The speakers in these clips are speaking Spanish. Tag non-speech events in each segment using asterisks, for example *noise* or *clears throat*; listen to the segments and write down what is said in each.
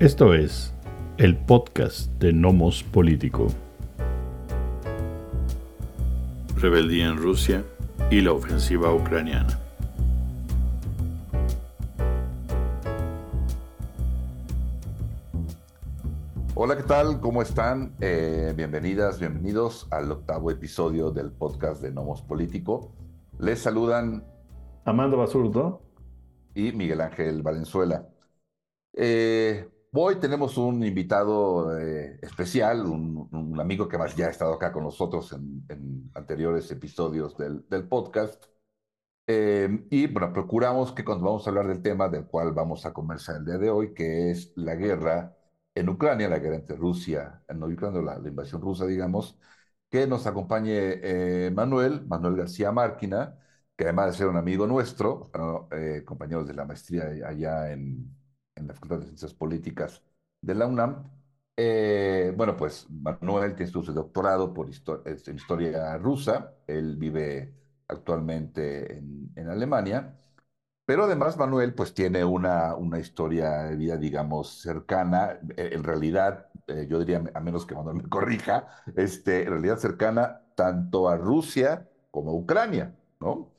Esto es el podcast de Nomos Político. Rebeldía en Rusia y la ofensiva ucraniana. Hola, ¿qué tal? ¿Cómo están? Eh, bienvenidas, bienvenidos al octavo episodio del podcast de Nomos Político. Les saludan Amando Basurdo y Miguel Ángel Valenzuela. Eh, Hoy tenemos un invitado eh, especial, un, amigo que ya ha estado acá con nosotros en, anteriores episodios del, podcast. Eh, y bueno, procuramos que cuando vamos a hablar del tema del cual vamos a conversar el día de hoy, que es la guerra en Ucrania, la guerra entre Rusia, no Ucrania, la, la invasión rusa, digamos, que nos acompañe eh, Manuel, Manuel García Márquina, que además de ser un amigo nuestro, compañeros de la maestría allá en, en la Facultad de Ciencias Políticas de la UNAM. Eh, bueno, pues Manuel tiene su doctorado por en historia rusa. Él vive actualmente en, Alemania. Pero además Manuel pues tiene una, una historia de vida, digamos, cercana, eh, en realidad, eh, yo diría, a menos que Manuel me corrija, este, en realidad cercana tanto a Rusia como a Ucrania, ¿no?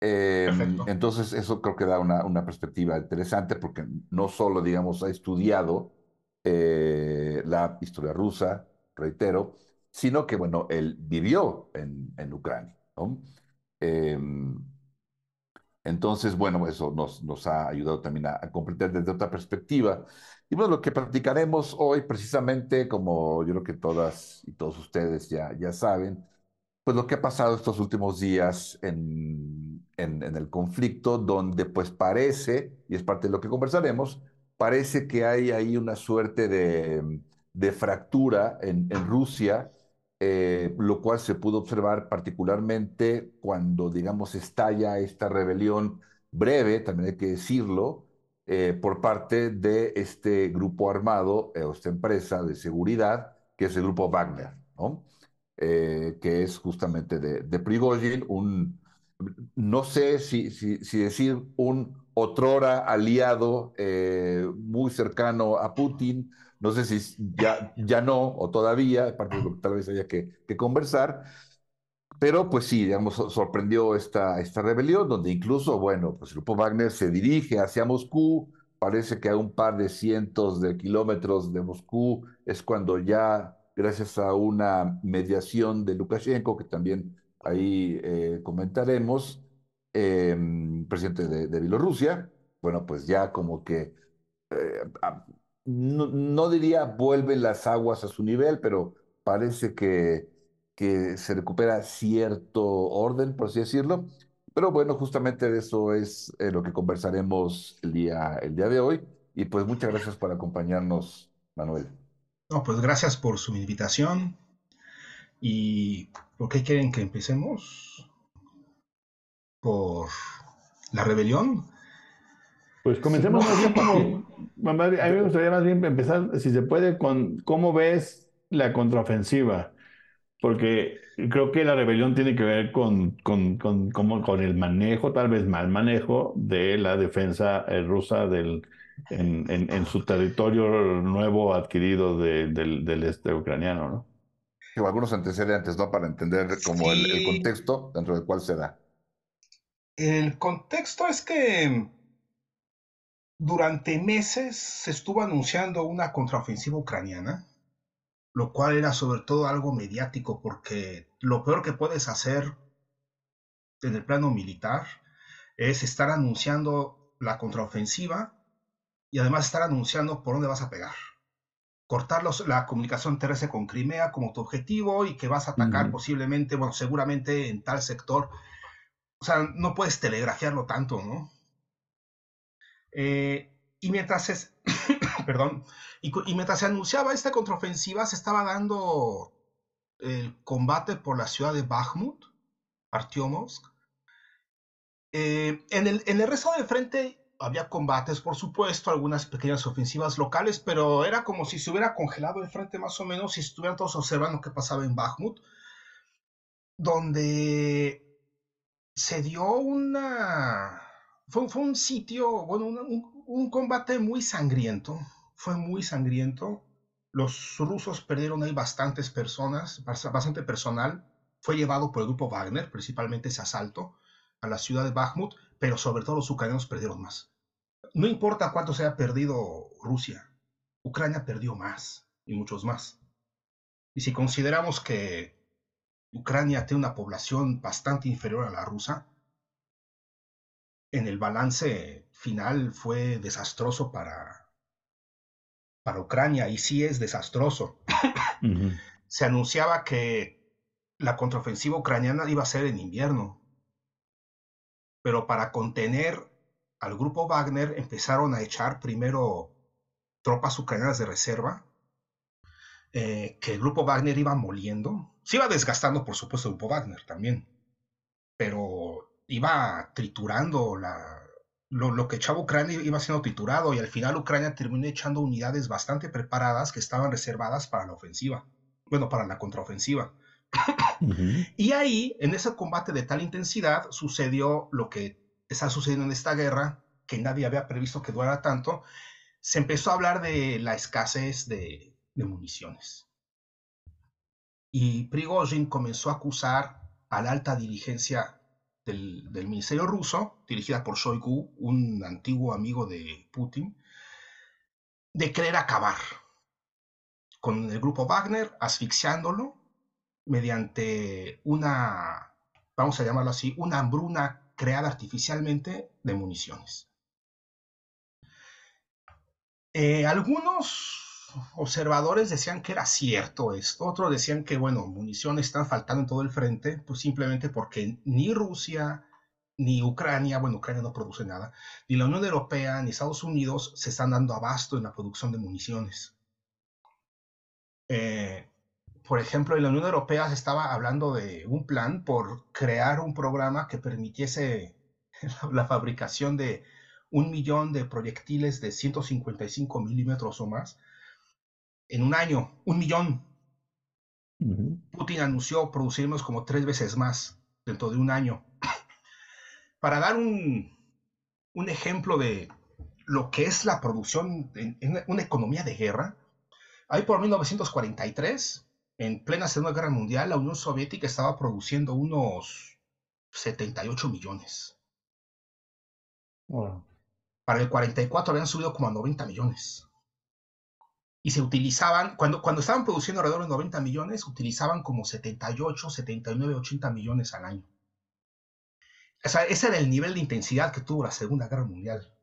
Entonces, eso creo que da una, una, perspectiva interesante porque no solo, digamos, ha estudiado eh, la historia rusa, reitero, sino que, bueno, él vivió en, en Ucrania. Em, entonces, bueno, eso nos, nos ha ayudado también a, comprender desde otra perspectiva. Y lo que practicaremos hoy, precisamente, como yo creo que todas y todos ustedes ya, ya saben, pues lo que ha pasado estos últimos días en, el conflicto, donde pues parece, y es parte de lo que conversaremos, parece que hay ahí una suerte de, fractura en, Rusia, eh, lo cual se pudo observar particularmente cuando, digamos, estalla esta rebelión breve, también hay que decirlo, eh, por parte de este grupo armado, eh, esta empresa de seguridad, que es el grupo Wagner, ¿no? Eh, que es justamente de, de Prigozhin, un, no sé si, si, si decir un otrora aliado eh, muy cercano a Putin, no sé si ya, ya no o todavía, aparte de lo que tal vez haya que, que conversar, pero pues sí, digamos, sorprendió esta, esta rebelión, donde incluso, bueno, pues el grupo Wagner se dirige hacia Moscú, parece que a un par de cientos de kilómetros de Moscú es cuando ya gracias a una mediación de Lukashenko, que también ahí eh, comentaremos, em, presidente de, Bielorrusia, bueno, pues ya como que, eh, no, diría vuelven las aguas a su nivel, pero parece que, que se recupera cierto orden, por así decirlo. Pero bueno, justamente eso es eh, lo que conversaremos el día, el día de hoy. Y pues muchas gracias por acompañarnos, Manuel. No, pues gracias por su invitación. ¿Y por qué quieren que empecemos? ¿Por la rebelión? Pues comencemos más bien como, a mí me gustaría más bien empezar, si se puede, con cómo ves la contraofensiva, porque creo que la rebelión tiene que ver con, con, con, con el manejo, tal vez mal manejo, de la defensa eh, rusa del, en, en, su territorio nuevo adquirido del, del, este ucraniano, ¿no? algunos antecedentes, ¿no? Para entender como el, el, contexto dentro del cual se da. El contexto es que durante meses se estuvo anunciando una contraofensiva ucraniana, lo cual era sobre todo algo mediático, porque lo peor que puedes hacer en el plano militar es estar anunciando la contraofensiva y además estar anunciando por dónde vas a pegar. Cortar la comunicación terrestre con Crimea como tu objetivo y que vas a atacar posiblemente, bueno, seguramente en tal sector. O sea, no puedes telegrafiarlo tanto, ¿no? Eh, y mientras es, *coughs* perdón, y, mientras se anunciaba esta contraofensiva, se estaba dando el combate por la ciudad de Bakhmut, Artyomovsk. Eh, en, el, en el resto del frente había combates, por supuesto, algunas pequeñas ofensivas locales, pero era como si se hubiera congelado el frente más o menos si estuvieran todos observando qué pasaba en Bakhmut, donde se dio una... Fue, un sitio, bueno, un, un, combate muy sangriento. fue muy sangriento. Los rusos perdieron ahí bastantes personas, bastante personal. Fue llevado por el grupo Wagner, principalmente ese asalto a la ciudad de Bakhmut, pero sobre todo los ucranianos perdieron más. No importa cuánto se haya perdido Rusia, Ucrania perdió más y muchos más. Y si consideramos que Ucrania tiene una población bastante inferior a la rusa, en el balance final fue desastroso para, para Ucrania y sí es desastroso. *coughs* Se anunciaba que la contraofensiva ucraniana iba a ser en invierno, pero para contener al grupo Wagner empezaron a echar primero tropas ucranianas de reserva, eh, que el grupo Wagner iba moliendo. Se iba desgastando, por supuesto, el grupo Wagner también, pero iba triturando lo, que echaba Ucrania iba siendo triturado y al final Ucrania terminó echando unidades bastante preparadas que estaban reservadas para la ofensiva, bueno, para la contraofensiva. Y ahí, en ese combate de tal intensidad, sucedió lo que está sucediendo en esta guerra, que nadie había previsto que durara tanto, se empezó a hablar de la escasez de, municiones. Y Prigozhin comenzó a acusar a la alta dirigencia del, del, Ministerio ruso, dirigida por Shoigu, un antiguo amigo de Putin, de querer acabar con el grupo Wagner, asfixiándolo mediante una, vamos a llamarlo así, una hambruna creada artificialmente de municiones. Eh, algunos observadores decían que era cierto esto, otros decían que, bueno, municiones están faltando en todo el frente, pues simplemente porque ni Rusia, ni Ucrania, bueno, Ucrania no produce nada, ni la Unión Europea, ni Estados Unidos se están dando abasto en la producción de municiones. Eh, por ejemplo, en la Unión Europea se estaba hablando de un plan por crear un programa que permitiese *laughs* la fabricación de un millón de proyectiles de 155 milímetros o más en un año, un millón. Putin anunció producirnos como tres veces más dentro de un año. *clears throat* Para dar un, un ejemplo de lo que es la producción en, una economía de guerra, ahí por 1943, en plena Segunda Guerra Mundial, la Unión Soviética estaba produciendo unos 78 millones. Para el 44 habían subido como a 90 millones. Y se utilizaban, cuando, cuando estaban produciendo alrededor de 90 millones, utilizaban como 78, 79, 80 millones al año. O sea, ese era el nivel de intensidad que tuvo la Segunda Guerra Mundial.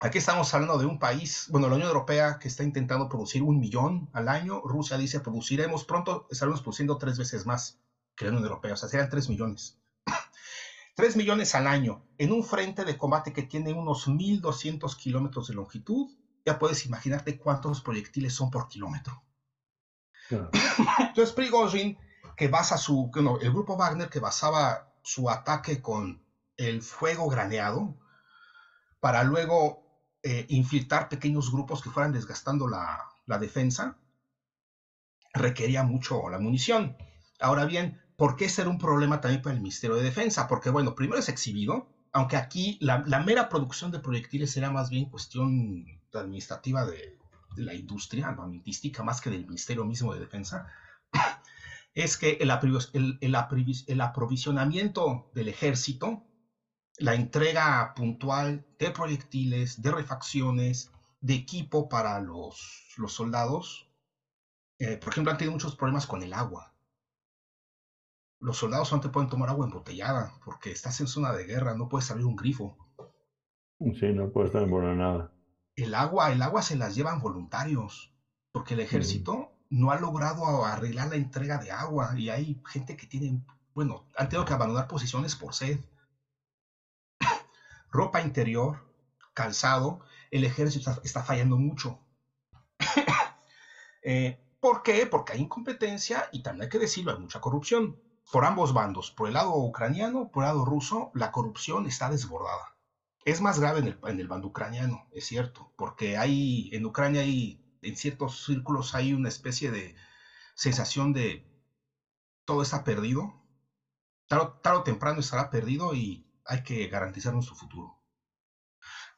Aquí estamos hablando de un país, bueno, la Unión Europea que está intentando producir un millón al año. Rusia dice produciremos pronto, estaremos produciendo tres veces más que la Unión Europea, o sea, serían tres millones. *laughs* 3 millones al año en un frente de combate que tiene unos 1.200 kilómetros de longitud, ya puedes imaginarte cuántos proyectiles son por kilómetro. *coughs* Entonces Prigozhin, que basa su, el grupo Wagner que basaba su ataque con el fuego graneado, para luego eh, infiltrar pequeños grupos que fueran desgastando la, defensa, requería mucho la munición. Ahora bien, ¿Por qué ser un problema también para el Ministerio de Defensa? Porque, bueno, primero es exhibido, aunque aquí la, mera producción de proyectiles era más bien cuestión administrativa de, la industria armamentística más que del Ministerio mismo de Defensa, *coughs* es que el, aprovisionamiento del ejército, la entrega puntual de proyectiles, de refacciones, de equipo para los, los soldados, eh, por ejemplo, han tenido muchos problemas con el agua los soldados no te pueden tomar agua embotellada porque estás en zona de guerra, no puedes abrir un grifo. Sí, no puedes en nada. El agua, el agua se las llevan voluntarios porque el ejército no ha logrado arreglar la entrega de agua y hay gente que tiene, bueno, han tenido que abandonar posiciones por sed. Ropa interior, calzado, el ejército está, fallando mucho. *coughs* eh, ¿Por qué? Porque hay incompetencia y también hay que decirlo, hay mucha corrupción por ambos bandos, por el lado ucraniano, por el lado ruso, la corrupción está desbordada. Es más grave en el, bando ucraniano, es cierto, porque hay, en Ucrania hay, en ciertos círculos hay una especie de sensación de todo está perdido, tarde, o temprano estará perdido y hay que garantizar nuestro futuro.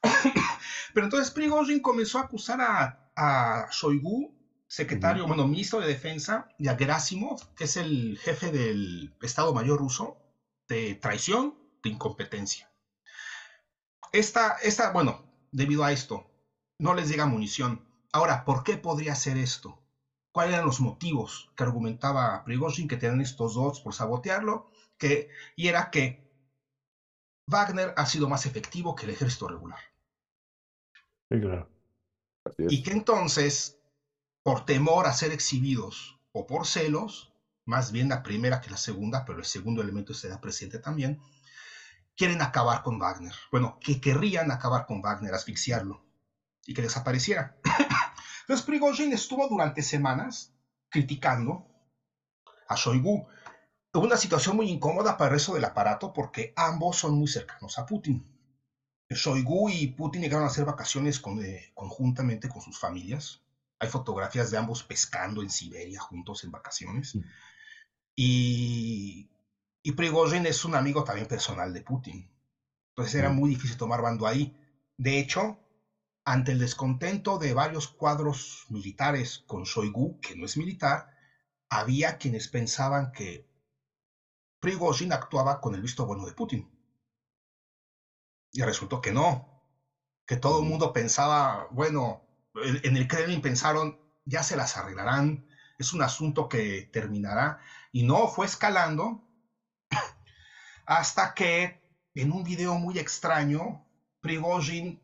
*coughs* Pero entonces Prigozhin comenzó a acusar a, a Shoigu, secretario, bueno, ministro de Defensa, y a Gerasimov, que es el jefe del Estado Mayor ruso, de traición, de incompetencia. Esta, esta, bueno, debido a esto, no les llega munición. Ahora, ¿por qué podría ser esto? ¿Cuáles eran los motivos que argumentaba Prigozhin que tenían estos dos por sabotearlo? Que, y era que Wagner ha sido más efectivo que el ejército regular. Sí, claro. Y que entonces, por temor a ser exhibidos o por celos, más bien la primera que la segunda, pero el segundo elemento será presente también, quieren acabar con Wagner. Bueno, que querrían acabar con Wagner, asfixiarlo y que desapareciera. *coughs* Entonces Prigozhin estuvo durante semanas criticando a Shoigu. Una situación muy incómoda para el resto del aparato porque ambos son muy cercanos a Putin. Shoigu y Putin llegaron a hacer vacaciones eh, conjuntamente con sus familias. Hay fotografías de ambos pescando en Siberia juntos en vacaciones. Mm. Y, y Prigozhin es un amigo también personal de Putin. Entonces era mm. muy difícil tomar bando ahí. De hecho, ante el descontento de varios cuadros militares con Shoigu, que no es militar, había quienes pensaban que Prigozhin actuaba con el visto bueno de Putin. Y resultó que no, que todo el mundo pensaba, bueno, en el Kremlin pensaron, ya se las arreglarán, es un asunto que terminará. Y no, fue escalando *coughs* hasta que en un video muy extraño, Prigozhin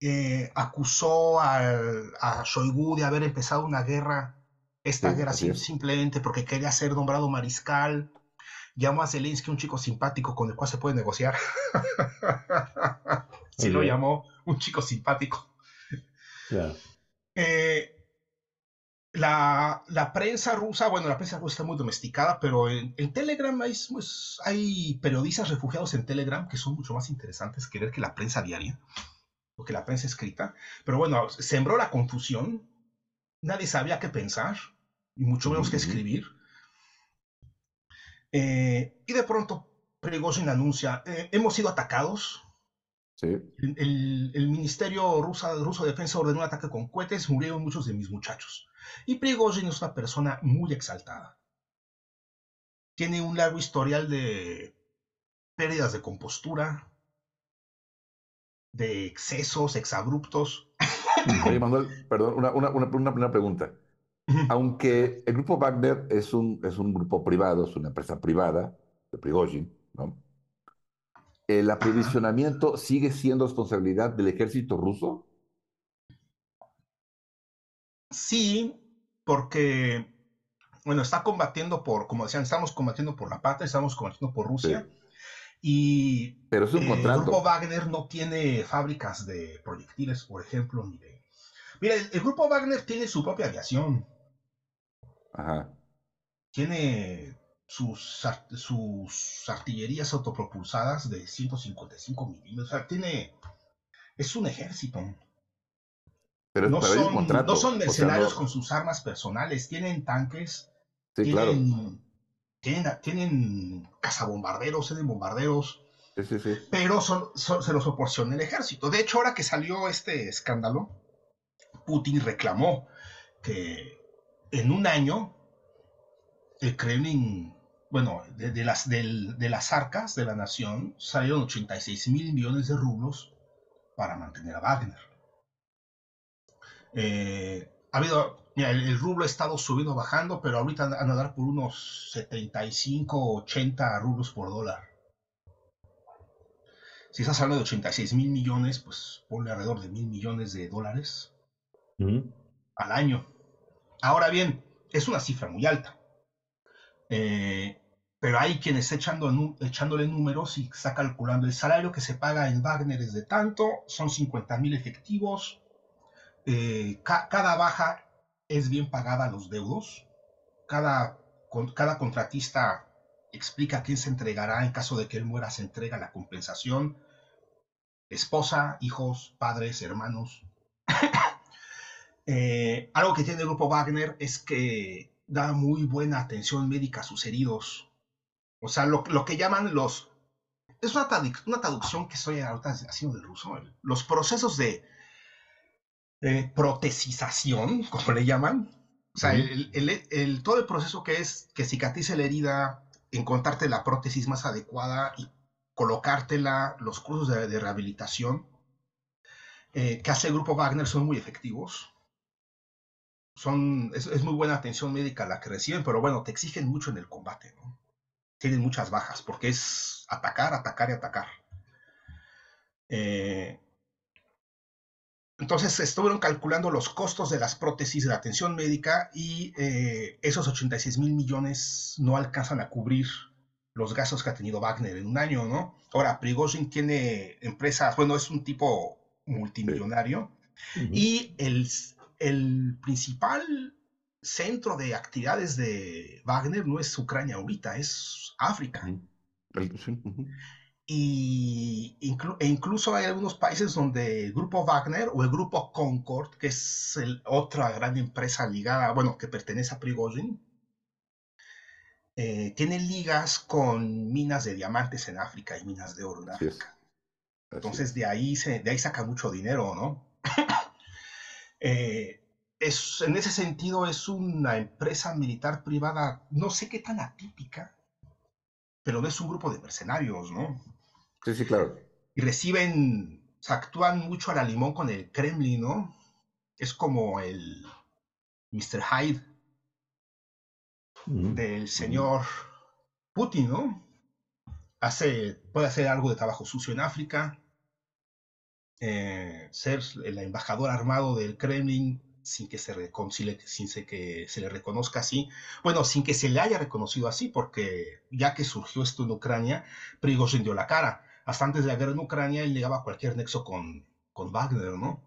eh, acusó a Shoigu de haber empezado una guerra, esta guerra simplemente porque quería ser nombrado mariscal. Llamó a Zelensky un chico simpático con el cual se puede negociar. *laughs* sí, lo llamó un chico simpático. Eh, la, prensa rusa, bueno, la prensa rusa está muy domesticada, pero en, Telegram hay, pues, hay periodistas refugiados en Telegram que son mucho más interesantes que ver que la prensa diaria porque la prensa escrita, pero bueno, sembró la confusión, nadie sabía qué pensar, y mucho menos qué escribir. Eh, y de pronto Prigozhin anuncia, eh, hemos sido atacados. Sí. El, Ministerio ruso, ruso de Defensa ordenó un ataque con cohetes, murieron muchos de mis muchachos. Y Prigozhin es una persona muy exaltada. Tiene un largo historial de pérdidas de compostura, de excesos, exabruptos. Oye, Manuel, perdón, una, una, una, una pregunta. Aunque el grupo Wagner es un, es un grupo privado, es una empresa privada de Prigozhin, ¿no? ¿El aprovisionamiento sigue siendo responsabilidad del ejército ruso? Sí, porque, bueno, está combatiendo por, como decían, estamos combatiendo por la patria, estamos combatiendo por Rusia. Y Pero es un eh, el grupo Wagner no tiene fábricas de proyectiles, por ejemplo, ni de... Mira, el, grupo Wagner tiene su propia aviación. Ajá. Tiene sus, sus artillerías autopropulsadas de 155 milímetros. O sea, tiene... Es un ejército. Pero, no, son, no son mercenarios con sus armas personales. Tienen tanques. Sí, tienen, claro tienen, tienen cazabombarderos, tienen bombarderos. Pero son, se los proporciona el ejército. De hecho, ahora que salió este escándalo, Putin reclamó que en un año el Kremlin, bueno, de, las, de las arcas de la nación salieron 86 mil millones de rublos para mantener a Wagner. Eh, ha habido el, rublo ha estado subiendo, bajando, pero ahorita van a dar por unos 75, 80 rublos por dólar. Si estás hablando de 86 mil millones, pues ponle alrededor de mil millones de dólares al año. Ahora bien, es una cifra muy alta. Eh, pero hay quienes echando, echándole números y está calculando el salario que se paga en Wagner es de tanto, son 50 mil efectivos. Eh, cada baja es bien pagada a los deudos. Cada, cada contratista explica quién se entregará en caso de que él muera, se entrega la compensación. Esposa, hijos, padres, hermanos. Eh, algo que tiene el grupo Wagner es que da muy buena atención médica a sus heridos. O sea, lo, que llaman los es una, traducción que estoy ahorita haciendo del ruso. Los procesos de protesización, *laughs* como le llaman. O sea, el, todo el proceso que es que cicatrice la herida, encontrarte la prótesis más adecuada y colocártela, los cursos de, rehabilitación eh, que hace el grupo Wagner son muy efectivos. Son, es, es, muy buena atención médica la que reciben, pero bueno, te exigen mucho en el combate, ¿no? Tienen muchas bajas, porque es atacar, atacar y atacar. Eh, entonces estuvieron calculando los costos de las prótesis de la atención médica y eh, esos 86 mil millones no alcanzan a cubrir los gastos que ha tenido Wagner en un año, ¿no? Ahora, Prigozhin tiene empresas, bueno, es un tipo multimillonario y el, el, principal centro de actividades de Wagner no es Ucrania ahorita, es África. Y e incluso hay algunos países donde el grupo Wagner o el grupo Concord, que es otra gran empresa ligada, bueno, que pertenece a Prigozhin, eh, tiene ligas con minas de diamantes en África y minas de oro en África. Entonces de ahí, se, de ahí saca mucho dinero, ¿no? Eh, es, en ese sentido es una empresa militar privada, no sé qué tan atípica, pero no es un grupo de mercenarios, ¿no? Sí, sí, claro. Y reciben, o sea, actúan mucho a la limón con el Kremlin, ¿no? Es como el Mr. Hyde del señor Putin, ¿no? Hace, puede hacer algo de trabajo sucio en África, eh, ser el embajador armado del Kremlin sin que se sin que se le reconozca así, bueno, sin que se le haya reconocido así, porque ya que surgió esto en Ucrania, Prigozhin dio la cara hasta antes de la guerra en Ucrania, él negaba cualquier nexo con, con Wagner, ¿no?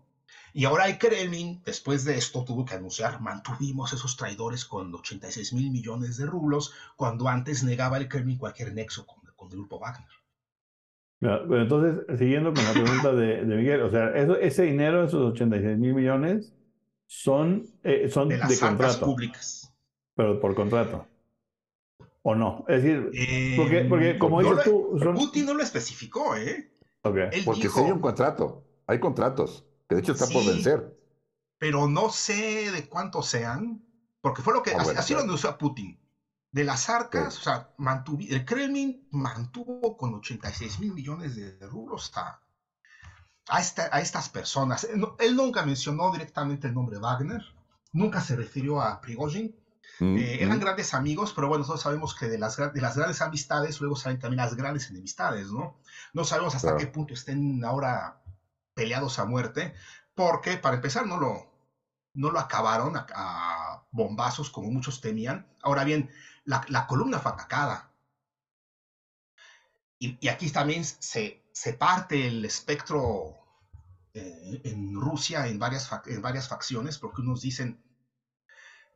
Y ahora el Kremlin, después de esto, tuvo que anunciar, mantuvimos esos traidores con 86 mil millones de rublos, cuando antes negaba el Kremlin cualquier nexo con, con el grupo Wagner. Bueno, entonces, siguiendo con la pregunta de, Miguel, o sea, eso, ese dinero, esos 86 mil millones, son, eh, son de, las contrato. públicas. Pero por contrato. ¿O no? Es decir, porque, porque como dices tú... Putin no lo especificó, ¿eh? Okay. porque dijo, hay un contrato, hay contratos, que de hecho está por vencer. Pero no sé de cuántos sean, porque fue lo que... Ah, así, lo anunció a Putin. De las arcas, o sea, el Kremlin mantuvo con 86 mil millones de rublos a, a, a estas personas. Él nunca mencionó directamente el nombre Wagner, nunca se refirió a Prigozhin, Mm, eh, eran grandes amigos, pero bueno, nosotros sabemos que de las, de las grandes amistades luego salen también las grandes enemistades, ¿no? No sabemos hasta qué punto estén ahora peleados a muerte, porque para empezar no lo, no lo acabaron a, bombazos como muchos temían. Ahora bien, la, columna fue atacada. Y, aquí también se, se, parte el espectro eh, en Rusia en varias, en varias facciones, porque unos dicen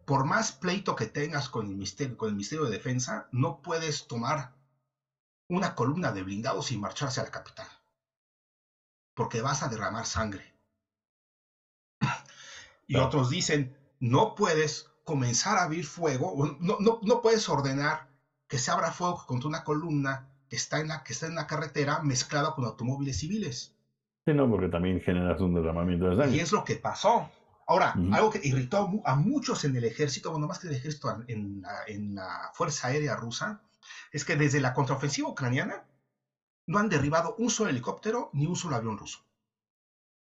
por más pleito que tengas con el, ministerio, con el Ministerio de Defensa, no puedes tomar una columna de blindados y marchar hacia la capital. Porque vas a derramar sangre. *laughs* Y otros dicen, no puedes comenzar a abrir fuego, no, no, no, puedes ordenar que se abra fuego contra una columna que está, en la, que está en la carretera mezclada con automóviles civiles. Sí, no, porque también generas un derramamiento de sangre. Y es lo que pasó. Ahora, algo que irritó a muchos en el ejército, bueno, más que en el ejército, en la, Fuerza Aérea Rusa, es que desde la contraofensiva ucraniana no han derribado un solo helicóptero ni un solo avión ruso,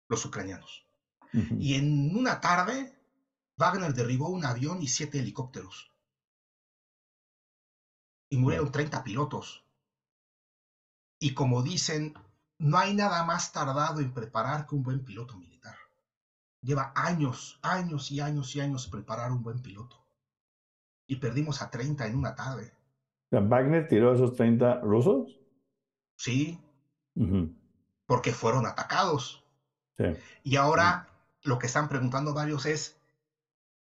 los ucranianos. Y en una tarde, Wagner derribó un avión y siete helicópteros. Y murieron 30 pilotos. Y como dicen, no hay nada más tardado en preparar que un buen piloto militar. Lleva años, años y años y años preparar un buen piloto. Y perdimos a 30 en una tarde. ¿Wagner tiró a esos 30 rusos? Sí. Porque fueron atacados. Sí. Y ahora lo que están preguntando varios es,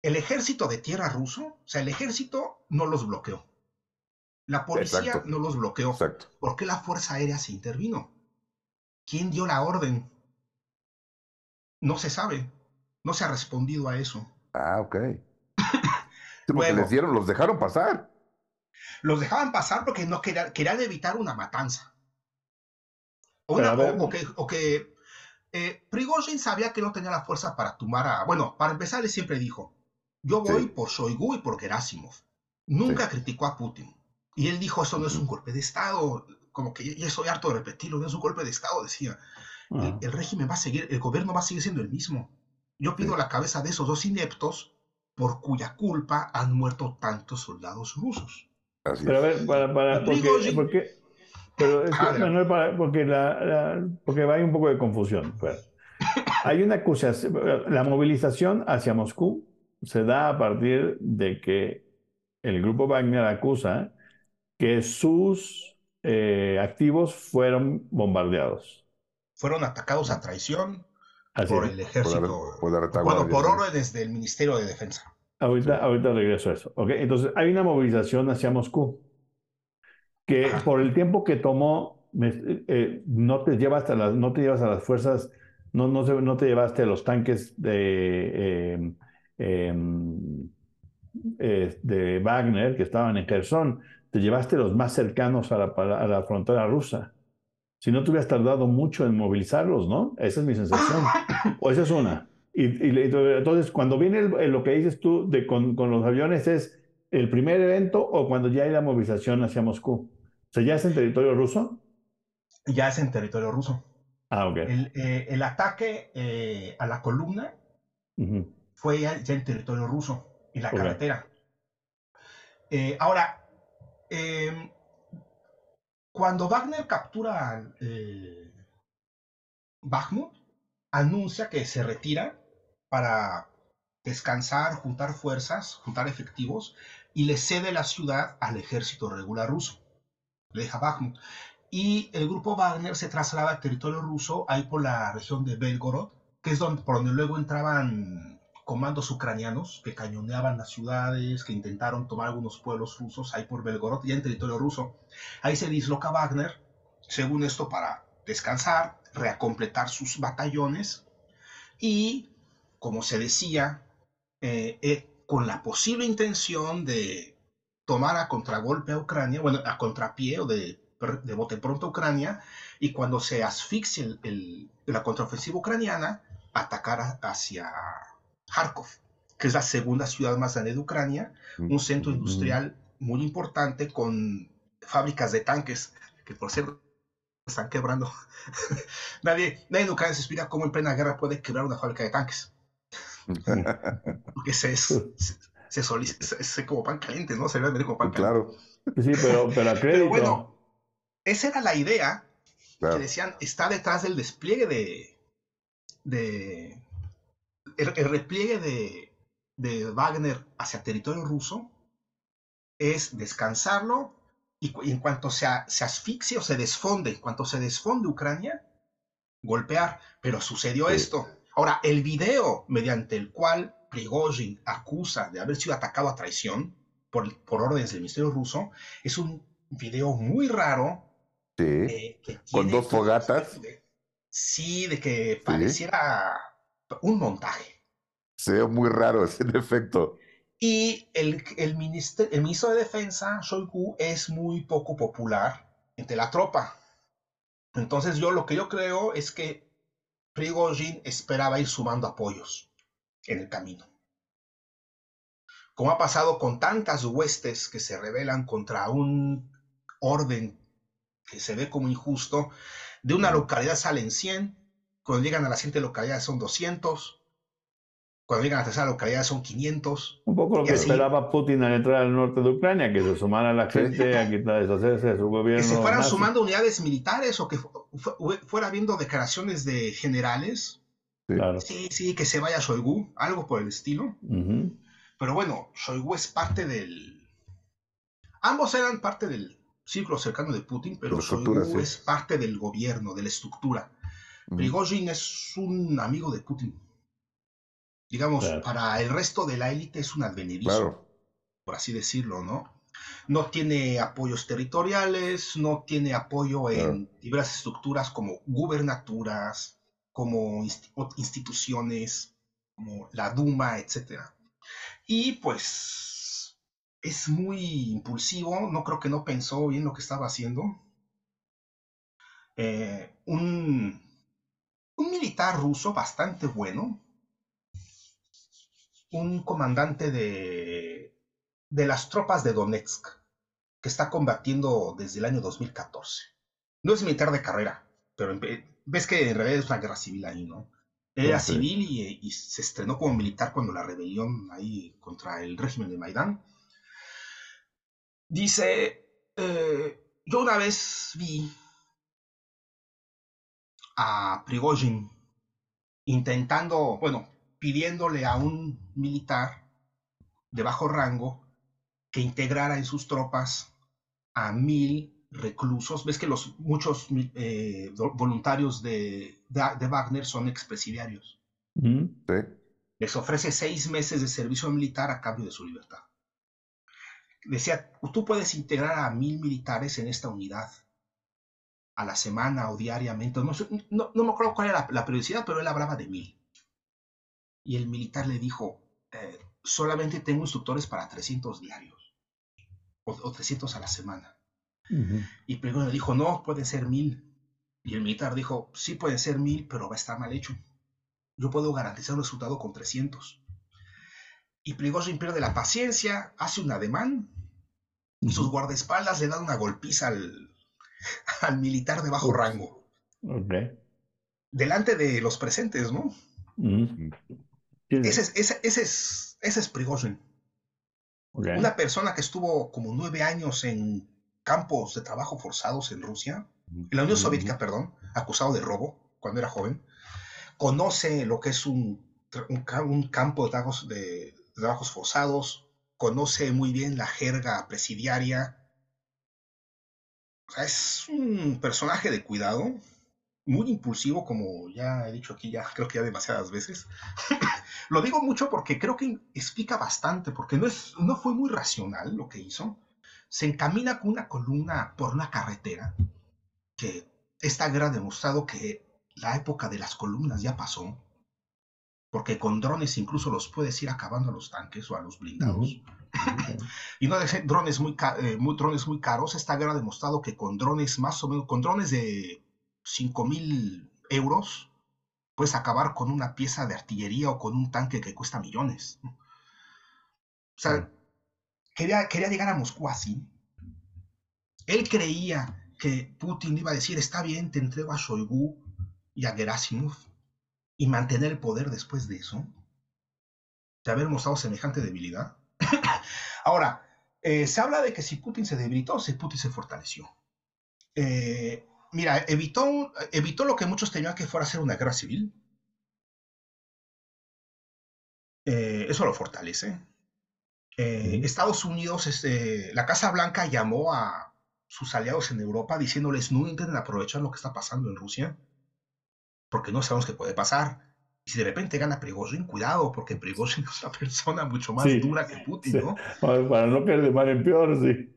¿el ejército de tierra ruso? O sea, el ejército no los bloqueó. La policía no los bloqueó. Exacto. ¿Por qué la Fuerza Aérea se intervino? ¿Quién dio la orden? No se sabe. No se ha respondido a eso. Ah, ok. *coughs* porque les dieron, los dejaron pasar. Los dejaban pasar porque no querían, querían evitar una matanza. O, que, o que eh, Prigozhin sabía que no tenía la fuerza para tumbar a... Bueno, para empezar, él siempre dijo, yo voy por Shoigu y por Gerasimov. Nunca criticó a Putin. Y él dijo, eso no es un golpe de Estado. Como que ya estoy harto de repetirlo, no es un golpe de Estado, decía. El, el, régimen va a seguir, el gobierno va a seguir siendo el mismo. Yo pido la cabeza de esos dos ineptos por cuya culpa han muerto tantos soldados rusos. pero a ver, para, para porque, pero es que, para, porque, la, porque hay un poco de confusión. Pues. Hay una acusación, la movilización hacia Moscú se da a partir de que el grupo Wagner acusa que sus eh, activos fueron bombardeados. Fueron atacados a traición, por el ejército. Por por órdenes del Ministerio de Defensa. Ahorita, ahorita regreso a eso. ¿okay? Entonces, hay una movilización hacia Moscú que por el tiempo que tomó, eh, no, te llevas a las, no te llevas a las fuerzas, no, no, no te llevaste a los tanques de, em, em, eh, de Wagner que estaban en Kherson, te llevaste los más cercanos a la, a la frontera rusa si no te hubieras tardado mucho en movilizarlos, ¿no? Esa es mi sensación. *laughs* o esa es una. Y, entonces, cuando viene lo que dices tú de con, los aviones, ¿es el primer evento o cuando ya hay la movilización hacia Moscú? O sea, ¿ya es en territorio ruso? Ya es en territorio ruso. Ah, ok. El, eh, ataque eh, a la columna fue ya, en territorio ruso, y la carretera. Eh, ahora, em, cuando Wagner captura eh, Bakhmut, anuncia que se retira para descansar, juntar fuerzas, juntar efectivos, y le cede la ciudad al ejército regular ruso. Le deja Bakhmut. Y el grupo Wagner se traslada al territorio ruso, ahí por la región de Belgorod, que es donde, por donde luego entraban comandos ucranianos que cañoneaban las ciudades, que intentaron tomar algunos pueblos rusos ahí por Belgorod, ya en territorio ruso. Ahí se disloca Wagner, según esto, para descansar, reacompletar sus batallones y, como se decía, eh, eh, con la posible intención de tomar a contragolpe a Ucrania, bueno, a contrapié o de, de bote pronto a Ucrania, y cuando se asfixie la contraofensiva ucraniana, atacar hacia Kharkov, que es la segunda ciudad más grande de Ucrania, un centro industrial muy importante con fábricas de tanques, que por cierto están quebrando. *laughs* nadie, nadie en Ucrania se explica cómo en plena guerra puede quebrar una fábrica de tanques. *laughs* Porque se, es, se, se, como pan caliente, ¿no? Se ve como pan caliente. Claro. Sí, pero, pero, pero bueno, esa era la idea que decían, está detrás del despliegue de, de, el, repliegue de, Wagner hacia territorio ruso es descansarlo y, en cuanto se, se asfixia o se desfonde, en cuanto se desfonde Ucrania, golpear. Pero sucedió esto. Ahora, el video mediante el cual Prigozhin acusa de haber sido atacado a traición por, por órdenes del Ministerio ruso es un video muy raro. Sí. Eh, con dos fogatas. sí, de que pareciera un montaje. Se ve muy raro *laughs* ese efecto. Y el, el, ministro, el ministro de Defensa, Shoigu, es muy poco popular entre la tropa. Entonces yo lo que yo creo es que Prigozhin esperaba ir sumando apoyos en el camino. Como ha pasado con tantas huestes que se rebelan contra un orden que se ve como injusto, de una localidad salen 100, cuando llegan a la siguiente localidad son 200, cuando llegan a la tercera localidad son 500. Un poco lo que esperaba Putin al entrar al norte de Ucrania, que se sumara la gente a quitar, deshacerse de su gobierno. *laughs* Que se fueran sumando unidades militares o que fuera habiendo declaraciones de generales. Sí, sí, que se vaya Shoigu, algo por el estilo. Pero bueno, Shoigu es parte del... Ambos eran parte del círculo cercano de Putin, pero Shoigu es parte del gobierno, de la estructura. Prigozhin es un amigo de Putin. Digamos, para el resto de la élite es un advenedizo, por así decirlo, ¿no? No tiene apoyos territoriales, no tiene apoyo en diversas estructuras como gubernaturas, como instituciones, como la Duma, etc. Y pues es muy impulsivo, no creo que no pensó bien lo que estaba haciendo. eh, un, un militar ruso bastante bueno, un comandante de, de las tropas de Donetsk, que está combatiendo desde el año 2014. No es militar de carrera, pero ves que en realidad es una guerra civil ahí, ¿no? Era civil y, se estrenó como militar cuando la rebelión ahí contra el régimen de Maidán. Dice, eh, yo una vez vi a Prigozhin intentando, bueno, pidiéndole a un militar de bajo rango que integrara en sus tropas a mil reclusos. Ves que los muchos eh, voluntarios de, de, Wagner son expresidiarios. Les ofrece seis meses de servicio militar a cambio de su libertad. Decía, tú puedes integrar a mil militares en esta unidad a la semana o diariamente. No, no, me acuerdo cuál era la, periodicidad, pero él hablaba de mil. Y el militar le dijo, eh, solamente tengo instructores para 300 diarios o, 300 a la semana. Y primero le dijo, no, pueden ser mil. Y el militar dijo, sí pueden ser mil, pero va a estar mal hecho. Yo puedo garantizar un resultado con 300. Y Prigozhin pierde la paciencia, hace un ademán, y sus guardaespaldas le dan una golpiza al, *laughs* al militar de bajo rango. Delante de los presentes, ¿no? Ese es, ese, es, ese es Prigozhin. Una persona que estuvo como nueve años en campos de trabajo forzados en Rusia, en la Unión Soviética, perdón, acusado de robo cuando era joven, conoce lo que es un, un, campo de trabajos, de trabajos forzados, conoce muy bien la jerga presidiaria, es un personaje de cuidado, muy impulsivo, como ya he dicho aquí, ya creo que ya demasiadas veces. *coughs* lo digo mucho porque creo que explica bastante, porque no, es, no fue muy racional lo que hizo. Se encamina con una columna por una carretera, que esta guerra ha demostrado que la época de las columnas ya pasó, porque con drones incluso los puedes ir acabando a los tanques o a los blindados. *laughs* y no de drones muy, eh, muy, drones muy caros. Esta guerra ha demostrado que con drones más o menos, con drones de 5 mil euros, puedes acabar con una pieza de artillería o con un tanque que cuesta millones. O sea, quería, quería llegar a Moscú así. Él creía que Putin iba a decir, está bien, te entrego a Shoigu y a Gerasimov y mantener el poder después de eso, de haber mostrado semejante debilidad. *coughs* Ahora, eh, se habla de que si Putin se debilitó, si Putin se fortaleció. Eh, mira, evitó, evitó lo que muchos temían que fuera a ser una guerra civil. Eh, eso lo fortalece. Estados Unidos, este, la Casa Blanca llamó a sus aliados en Europa diciéndoles no intenten aprovechar lo que está pasando en Rusia, porque no sabemos qué puede pasar. Y si de repente gana Prigozhin, cuidado, porque Prigozhin *laughs* es una persona mucho más dura que Putin, ¿no? Para no caer de mal en peor, sí.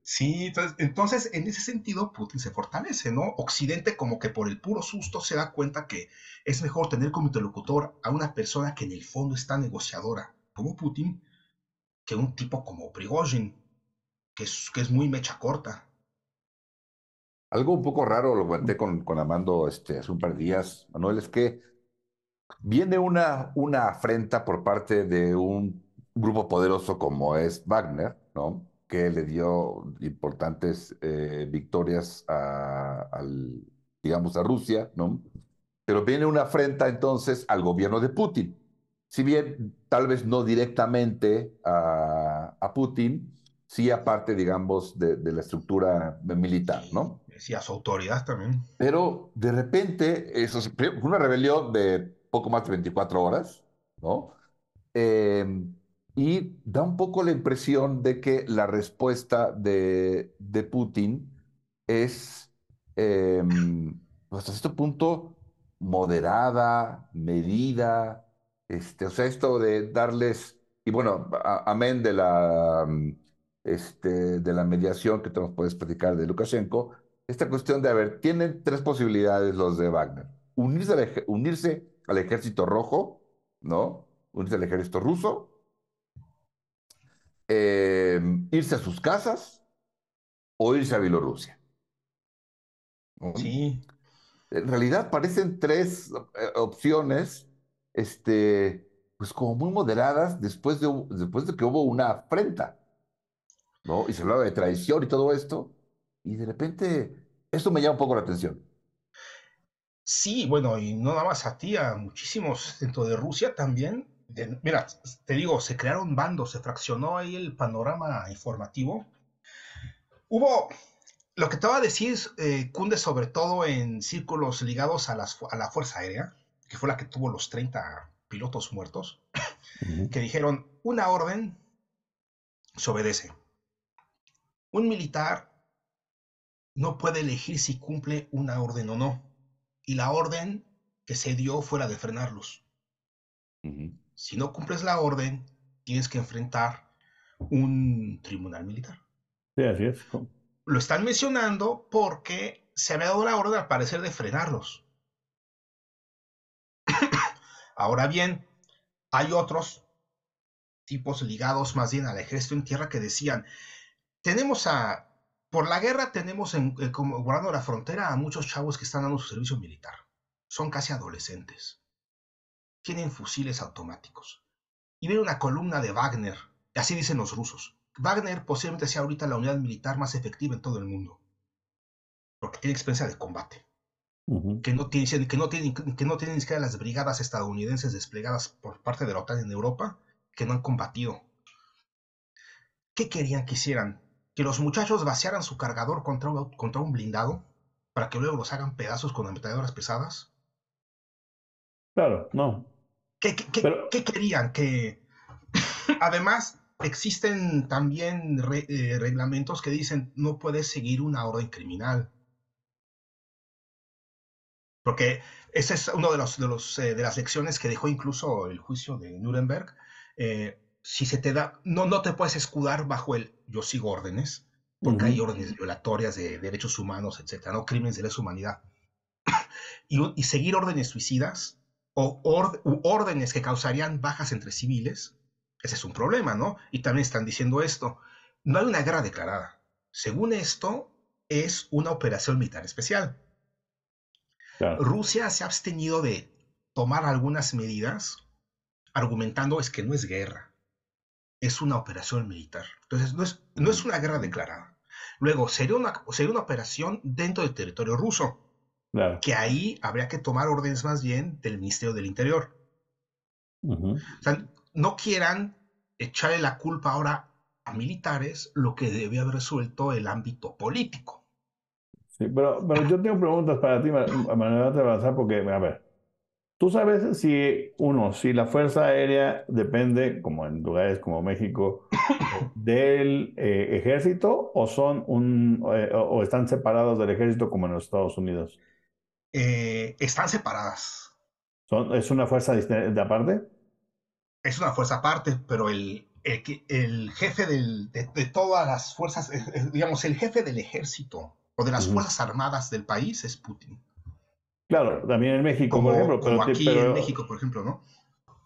Sí, entonces, entonces, en ese sentido, Putin se fortalece, ¿no? Occidente como que por el puro susto se da cuenta que es mejor tener como interlocutor a una persona que en el fondo está negociadora, como Putin, que un tipo como Prigozhin, que es, que es muy mecha corta. Algo un poco raro, lo comenté con, con Amando este, hace un par de días, Manuel, es que Viene una, una afrenta por parte de un grupo poderoso como es Wagner, ¿no? que le dio importantes eh, victorias a, al, digamos, a Rusia, ¿no? Pero viene una afrenta entonces al gobierno de Putin. Si bien tal vez no directamente a, a Putin, sí aparte, digamos, de, de, la estructura militar, ¿no? Sí, a su autoridad también. Pero de repente, eso es una rebelión de poco más de 24 horas, ¿no? Em, y da un poco la impresión de que la respuesta de, de Putin es, eh, hasta este punto, moderada, medida, este, o sea, esto de darles, y bueno, amén de la, este, de la mediación que te nos puedes platicar de Lukashenko, esta cuestión de, a ver, tienen tres posibilidades los de Wagner. Unirse, unirse al ejército rojo, ¿no? Unirse al ejército ruso, eh, irse a sus casas o irse a Bielorrusia. Sí. En realidad parecen tres eh, opciones, este, pues como muy moderadas después de, después de que hubo una afrenta, ¿no? Y se hablaba de traición y todo esto, y de repente esto me llama un poco la atención. Sí, bueno, y no nada más a ti, a muchísimos dentro de Rusia también. mira, te digo, se crearon bandos, se fraccionó ahí el panorama informativo. Hubo, lo que te voy a decir, eh, cunde sobre todo en círculos ligados a, a, la Fuerza Aérea, que fue la que tuvo los 30 pilotos muertos, que dijeron, una orden se obedece. Un militar no puede elegir si cumple una orden o no y la orden que se dio fue la de frenarlos. Si no cumples la orden, tienes que enfrentar un tribunal militar. Sí, así es. Lo están mencionando porque se había dado la orden al parecer de frenarlos. *coughs* Ahora bien, hay otros tipos ligados más bien al ejército en tierra que decían, tenemos a por la guerra tenemos en, eh, como guardando la frontera a muchos chavos que están dando su servicio militar. Son casi adolescentes. Tienen fusiles automáticos. Y viene una columna de Wagner, así dicen los rusos. Wagner posiblemente sea ahorita la unidad militar más efectiva en todo el mundo. Porque tiene experiencia de combate. que, no tiene, que, no tiene, que no tiene ni siquiera las brigadas estadounidenses desplegadas por parte de la OTAN en Europa que no han combatido. ¿Qué querían que hicieran? Que los muchachos vaciaran su cargador contra un, contra un blindado para que luego los hagan pedazos con ametralladoras pesadas? Claro, no. ¿Qué, querían? Que *laughs* además existen también eh, reglamentos que dicen no puedes seguir una orden criminal. Porque esa es una de, los, de, los, eh, de las lecciones que dejó incluso el juicio de Nuremberg. Eh, si se te da, no, no te puedes escudar bajo el yo sigo órdenes, porque hay órdenes violatorias de derechos humanos, etcétera, no crímenes de lesa humanidad. *clears throat* y, seguir órdenes suicidas o órdenes que causarían bajas entre civiles, ese es un problema, ¿no? Y también están diciendo esto, no hay una guerra declarada. Según esto, es una operación militar especial. Rusia se ha abstenido de tomar algunas medidas argumentando es que no es guerra es una operación militar. Entonces, no es, no es una guerra declarada. Luego, sería una, sería una operación dentro del territorio ruso, que ahí habría que tomar órdenes más bien del Ministerio del Interior. O sea, no quieran echarle la culpa ahora a militares lo que debe haber resuelto el ámbito político. Sí, pero, pero yo tengo preguntas para ti, Manuel, de avanzar, porque, a ver, Tú sabes si, uno, si la Fuerza Aérea depende, como en lugares como México, *coughs* del eh, ejército o son un eh, o están separados del ejército como en los Estados Unidos. Eh, están separadas. Son, ¿Es una fuerza de aparte? Es una fuerza aparte, pero el, el, jefe de, todas las fuerzas, digamos, el jefe del ejército o de las fuerzas armadas del país es Putin. Claro, también en México, por ejemplo. Pero, aquí en México, por ejemplo, ¿no?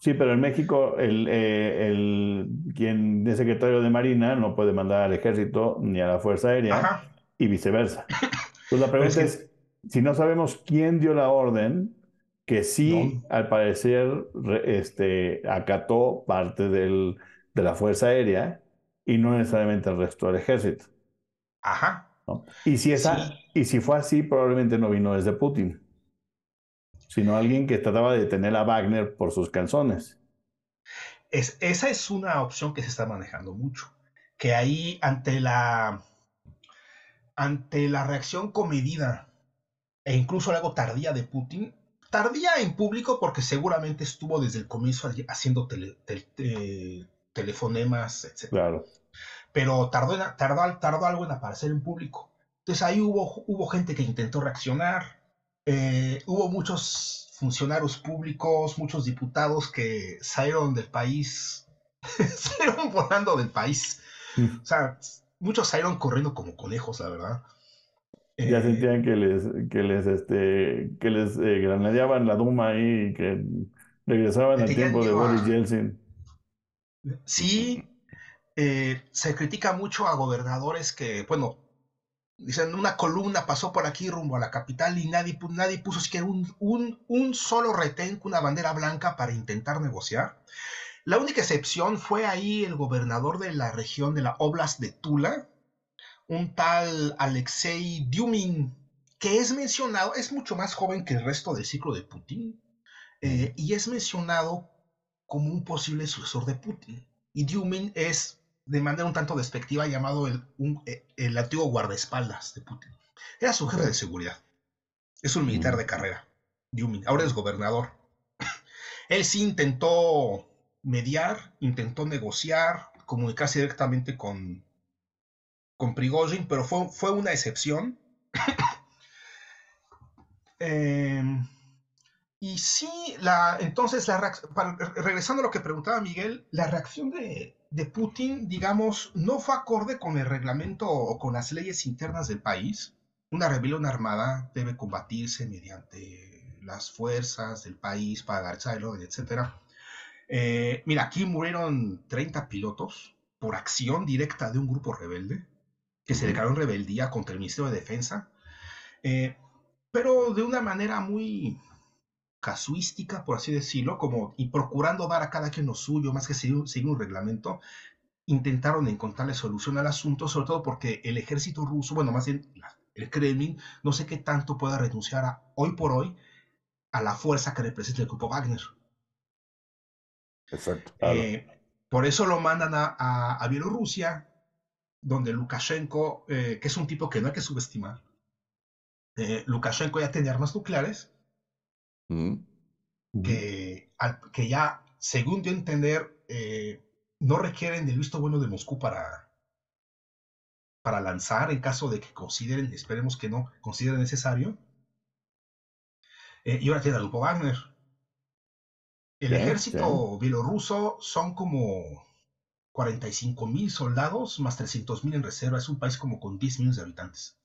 Sí, pero en México el, eh, el, quien es secretario de Marina no puede mandar al ejército ni a la Fuerza Aérea y viceversa. Entonces la *laughs* pregunta es, si no sabemos quién dio la orden, que sí, al parecer, este, acató parte del, de la Fuerza Aérea y no necesariamente el resto del ejército. Ajá. Y, si esa, y si fue así, probablemente no vino desde Putin sino alguien que trataba de detener a Wagner por sus canciones. Es, esa es una opción que se está manejando mucho, que ahí ante la, ante la reacción comedida e incluso algo tardía de Putin, tardía en público porque seguramente estuvo desde el comienzo haciendo telefonemas, etc. Claro. Pero tardó, tardó, tardó algo en aparecer en público. Entonces ahí hubo, hubo gente que intentó reaccionar, eh, hubo muchos funcionarios públicos, muchos diputados que salieron del país, *laughs* salieron volando del país. O sea, muchos salieron corriendo como conejos, la verdad. Ya eh, sentían que les, que les, este, que les eh, granadeaban la Duma ahí y que regresaban al tiempo de Boris Yeltsin. Sí, se critica mucho a gobernadores que, bueno, Dicen, una columna pasó por aquí rumbo a la capital y nadie, nadie puso siquiera un, un, un solo retén con una bandera blanca para intentar negociar. La única excepción fue ahí el gobernador de la región de la Oblast de Tula, un tal Alexei Dumin, que es mencionado, es mucho más joven que el resto del ciclo de Putin, eh, y es mencionado como un posible sucesor de Putin. Y Dumin es, de manera un tanto despectiva, llamado el, eh, el antiguo guardaespaldas de Putin. Era su jefe de seguridad. Es un militar de carrera, Dumin. Ahora es gobernador. *laughs* Él sí intentó mediar, intentó negociar, comunicarse directamente con, con Prigozhin, pero fue, fue una excepción. *coughs* Em, y sí, la, entonces, la regresando a lo que preguntaba Miguel, la reacción de, de, Putin, digamos, no fue acorde con el reglamento o con las leyes internas del país. Una rebelión armada debe combatirse mediante las fuerzas del país para garantizar el orden, etc. Eh, mira, aquí murieron 30 pilotos por acción directa de un grupo rebelde que se declaró en rebeldía contra el Ministerio de Defensa, eh, pero de una manera muy casuística, por así decirlo, como y procurando dar a cada quien lo suyo, más que seguir, seguir un reglamento, intentaron encontrarle solución al asunto, sobre todo porque el ejército ruso, bueno, más bien el Kremlin, no sé qué tanto pueda renunciar a, hoy por hoy a la fuerza que representa el grupo Wagner. Exacto. Eh, por eso lo mandan a, Bielorrusia, donde Lukashenko, eh, que es un tipo que no hay que subestimar, eh, Lukashenko ya tiene armas nucleares, mm. que, que, ya, según yo entender, no requieren del visto bueno de Moscú para, para lanzar en caso de que consideren, esperemos que no consideren necesario. y ahora tiene a Lupo Wagner. El ejército bielorruso son como 45 mil soldados más 300 mil en reserva. Es un país como con 10 millones de habitantes.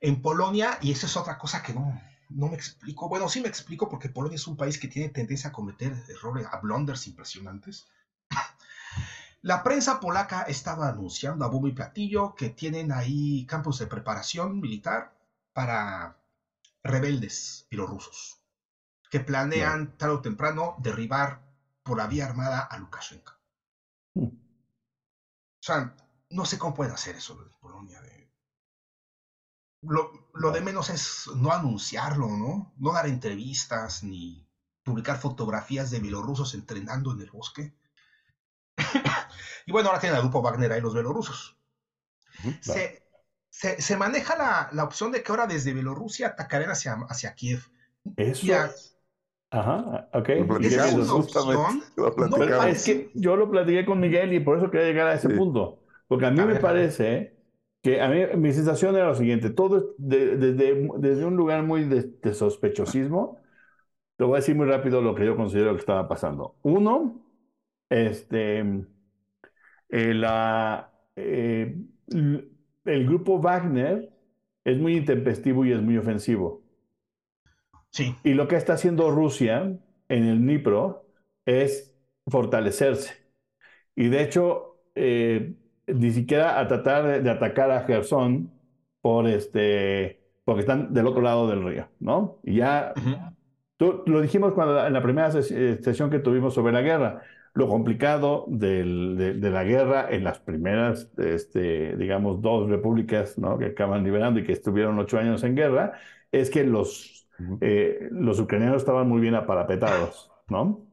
En Polonia, y esa es otra cosa que no, no me explico. Bueno, sí me explico porque Polonia es un país que tiene tendencia a cometer errores, a blunders impresionantes. *laughs* La prensa polaca estaba anunciando a bombo y platillo que tienen ahí campos de preparación militar para rebeldes bielorrusos que planean tarde o temprano derribar por la vía armada a Lukashenko. Hmm. O sea, no sé cómo pueden hacer eso en Polonia. Lo, lo, de menos es no anunciarlo, ¿no? No dar entrevistas ni publicar fotografías de bielorrusos entrenando en el bosque. y bueno, ahora tienen al grupo Wagner ahí los bielorrusos. se, se, maneja la, la, opción de que ahora desde Bielorrusia atacarán hacia, hacia Kiev. Eso, Ajá, ok. es que yo lo platiqué con Miguel y por eso quería llegar a ese punto. Porque a mí me parece que a mí mi sensación era lo siguiente, todo desde, desde un lugar muy de, sospechosismo, te voy a decir muy rápido lo que yo considero que estaba pasando. Uno, este, eh, la, eh, el grupo Wagner es muy intempestivo y es muy ofensivo. Y lo que está haciendo Rusia en el Dnipro es fortalecerse. Y de hecho, eh, ni siquiera a tratar de, atacar a Gerson por este, porque están del otro lado del río, ¿no? Y ya, tú, lo dijimos cuando, en la primera eh, sesión que tuvimos sobre la guerra, lo complicado de, la guerra en las primeras, este, digamos, dos repúblicas ¿no? que acaban liberando y que estuvieron ocho años en guerra, es que los eh, los ucranianos estaban muy bien aparapetados, ¿no?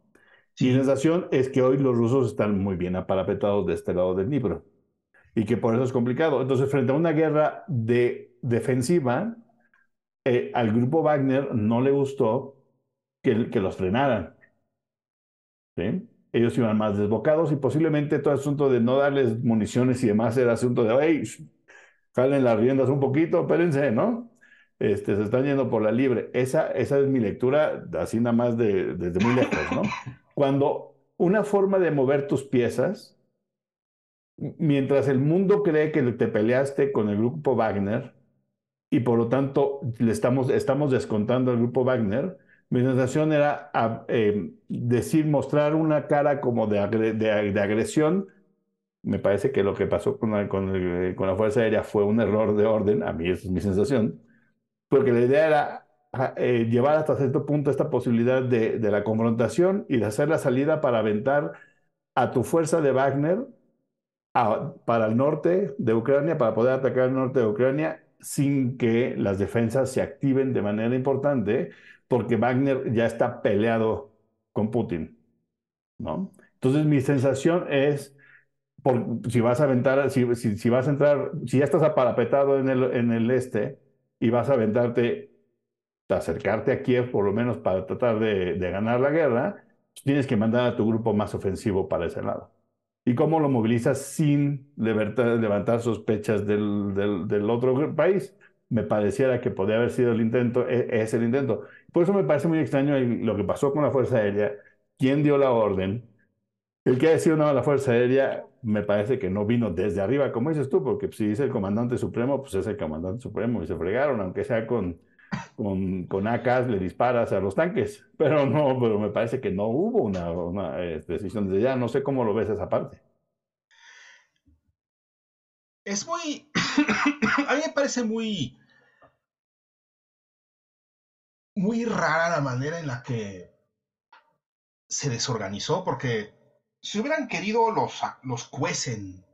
Y la sensación es que hoy los rusos están muy bien aparapetados de este lado del Dnipro y que por eso es complicado. Entonces, frente a una guerra de defensiva, eh, al grupo Wagner no le gustó que, que los frenaran. ¿sí? Ellos iban más desbocados y posiblemente todo el asunto de no darles municiones y demás era asunto de, hey, jalen las riendas un poquito, espérense, ¿no? Este, se están yendo por la libre. Esa, esa es mi lectura, así nada más de, desde muy lejos, ¿no? *laughs* Cuando una forma de mover tus piezas, mientras el mundo cree que te peleaste con el grupo Wagner y por lo tanto le estamos, estamos descontando al grupo Wagner, mi sensación era ah, em, decir, mostrar una cara como de, agresión me parece que lo que pasó con la, con, con la Fuerza Aérea fue un error de orden, a mí esa es mi sensación, porque la idea era eh, llevar hasta cierto punto esta posibilidad de, la confrontación y de hacer la salida para aventar a tu fuerza de Wagner para el norte de Ucrania, para poder atacar el norte de Ucrania sin que las defensas se activen de manera importante, porque Wagner ya está peleado con Putin, ¿no? Entonces mi sensación es, si vas a aventar, si, vas a entrar, si ya estás aparapetado en el, en el este y vas a aventarte, acercarte a Kiev por lo menos para tratar de, de ganar la guerra, tienes que mandar a tu grupo más ofensivo para ese lado. ¿Y cómo lo movilizas sin levantar sospechas del, del, otro país? Me pareciera que podría haber sido el intento, e, es el intento. Por eso me parece muy extraño lo que pasó con la Fuerza Aérea, quién dio la orden. El que ha sido una la Fuerza Aérea me parece que no vino desde arriba, como dices tú, porque si dice el comandante supremo, pues es el comandante supremo y se fregaron, aunque sea con, con, con AKs le disparas a los tanques, pero no, pero me parece que no hubo una, una eh, decisión de ya, no sé cómo lo ves esa parte. Es muy, *coughs* a mí me parece muy, muy rara la manera en la que se desorganizó, porque si hubieran querido los, los cuecen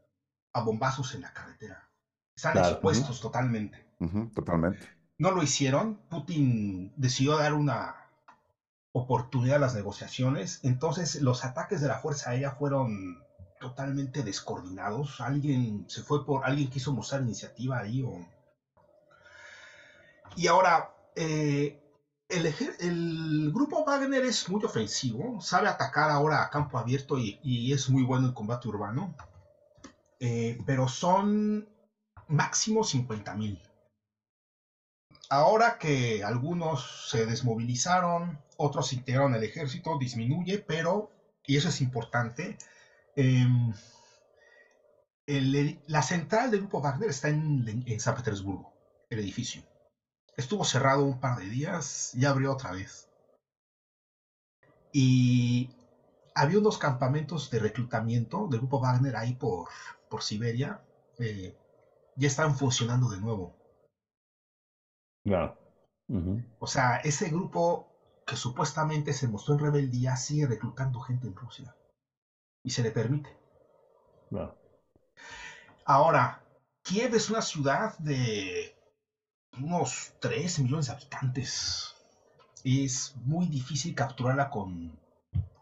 a bombazos en la carretera, están claro. expuestos uh -huh. totalmente. Uh -huh, totalmente no lo hicieron. Putin decidió dar una oportunidad a las negociaciones. Entonces los ataques de la Fuerza Aérea fueron totalmente descoordinados. Alguien se fue por, alguien quiso mostrar iniciativa ahí. Y ahora, eh, el, grupo Wagner es muy ofensivo, sabe atacar ahora a campo abierto y, y es muy bueno en combate urbano. Eh, pero son máximo 50 mil. Ahora que algunos se desmovilizaron, otros integraron al ejército, disminuye, pero, y eso es importante, el, la central del grupo Wagner está en, San Petersburgo, el edificio. Estuvo cerrado un par de días, ya abrió otra vez. Y había unos campamentos de reclutamiento del grupo Wagner ahí por, por Siberia, eh, ya están funcionando de nuevo. Claro. Uh -huh. O sea, ese grupo que supuestamente se mostró en rebeldía sigue reclutando gente en Rusia. Y se le permite. Claro. Ahora, Kiev es una ciudad de unos 3 millones de habitantes. Es muy difícil capturarla con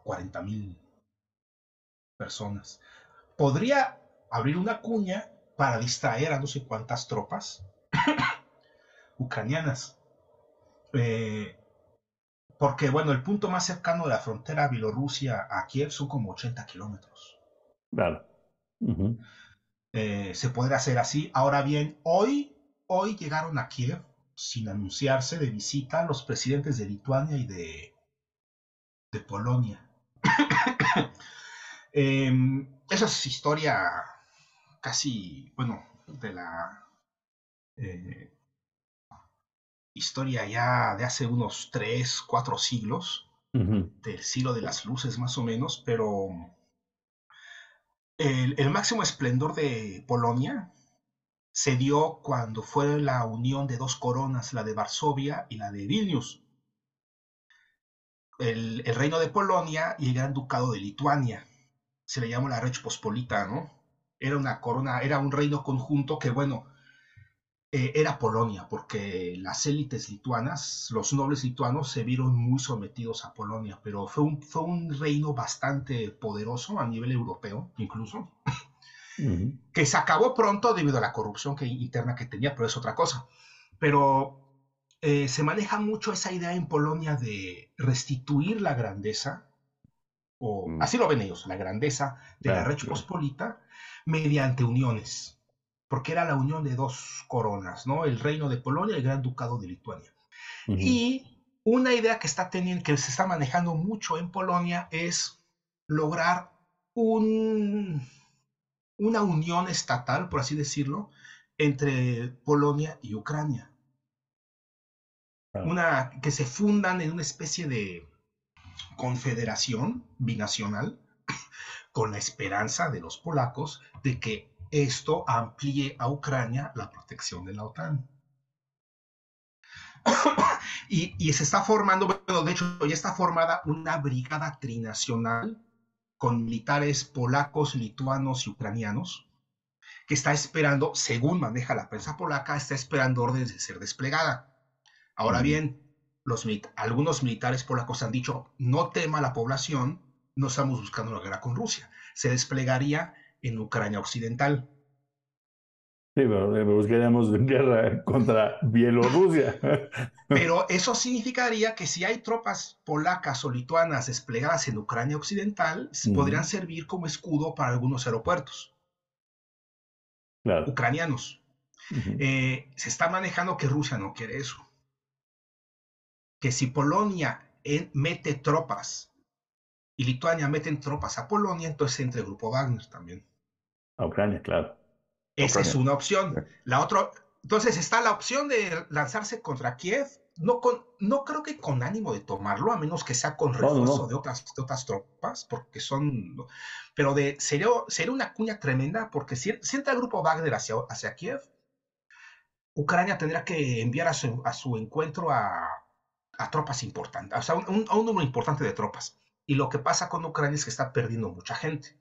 40 mil personas. Podría abrir una cuña para distraer a no sé cuántas tropas ucranianas. Eh, porque, bueno, el punto más cercano de la frontera Bielorrusia a Kiev son como 80 kilómetros. Claro. Uh -huh. eh, se podría hacer así. Ahora bien, hoy, hoy llegaron a Kiev, sin anunciarse, de visita los presidentes de Lituania y de, de Polonia. *coughs* eh, esa es historia casi, bueno, de la... Eh, historia ya de hace unos 3, 4 siglos, uh -huh. del siglo de las luces más o menos, pero el, el, máximo esplendor de Polonia se dio cuando fue la unión de dos coronas, la de Varsovia y la de Vilnius. El, el reino de Polonia y el gran ducado de Lituania. Se le llamó la Reich Pospolita, ¿no? Era una corona, era un reino conjunto que, bueno, eh, era Polonia, porque las élites lituanas, los nobles lituanos se vieron muy sometidos a Polonia, pero fue un, fue un reino bastante poderoso a nivel europeo, incluso, uh -huh. que se acabó pronto debido a la corrupción que, interna que tenía, pero es otra cosa. Pero eh, se maneja mucho esa idea en Polonia de restituir la grandeza, o uh -huh. así lo ven ellos, la grandeza de claro, la Reich Pospolita, mediante uniones porque era la unión de dos coronas, ¿no? El reino de Polonia y el gran ducado de Lituania. Uh -huh. Y una idea que está teniendo, que se está manejando mucho en Polonia es lograr un, una unión estatal, por así decirlo, entre Polonia y Ucrania. Uh -huh. Una que se fundan en una especie de confederación binacional *laughs* con la esperanza de los polacos de que esto amplíe a Ucrania la protección de la OTAN. *coughs* y, se está formando, bueno, de hecho ya está formada una brigada trinacional con militares polacos, lituanos y ucranianos, que está esperando, según maneja la prensa polaca, está esperando órdenes de ser desplegada. Ahora bien, los, algunos militares polacos han dicho, no tema la población, no estamos buscando una guerra con Rusia, se desplegaría en Ucrania Occidental. Sí, pero buscaríamos *laughs* guerra contra Bielorrusia. *laughs* Pero eso significaría que si hay tropas polacas o lituanas desplegadas en Ucrania Occidental, podrían servir como escudo para algunos aeropuertos ucranianos. Eh, se está manejando que Rusia no quiere eso. Que si Polonia mete tropas y Lituania meten tropas a Polonia, entonces entra el grupo Wagner también. A Ucrania, claro. Esa es una opción. La otra, entonces está la opción de lanzarse contra Kiev, no, con, no creo que con ánimo de tomarlo, a menos que sea con refuerzo De, otras, de otras tropas, porque son, pero de, sería, sería una cuña tremenda, porque si, entra el grupo Wagner hacia, hacia Kiev, Ucrania tendrá que enviar a su, a su encuentro a, a, tropas importantes, o sea, un, a un número importante de tropas. Y lo que pasa con Ucrania es que está perdiendo mucha gente.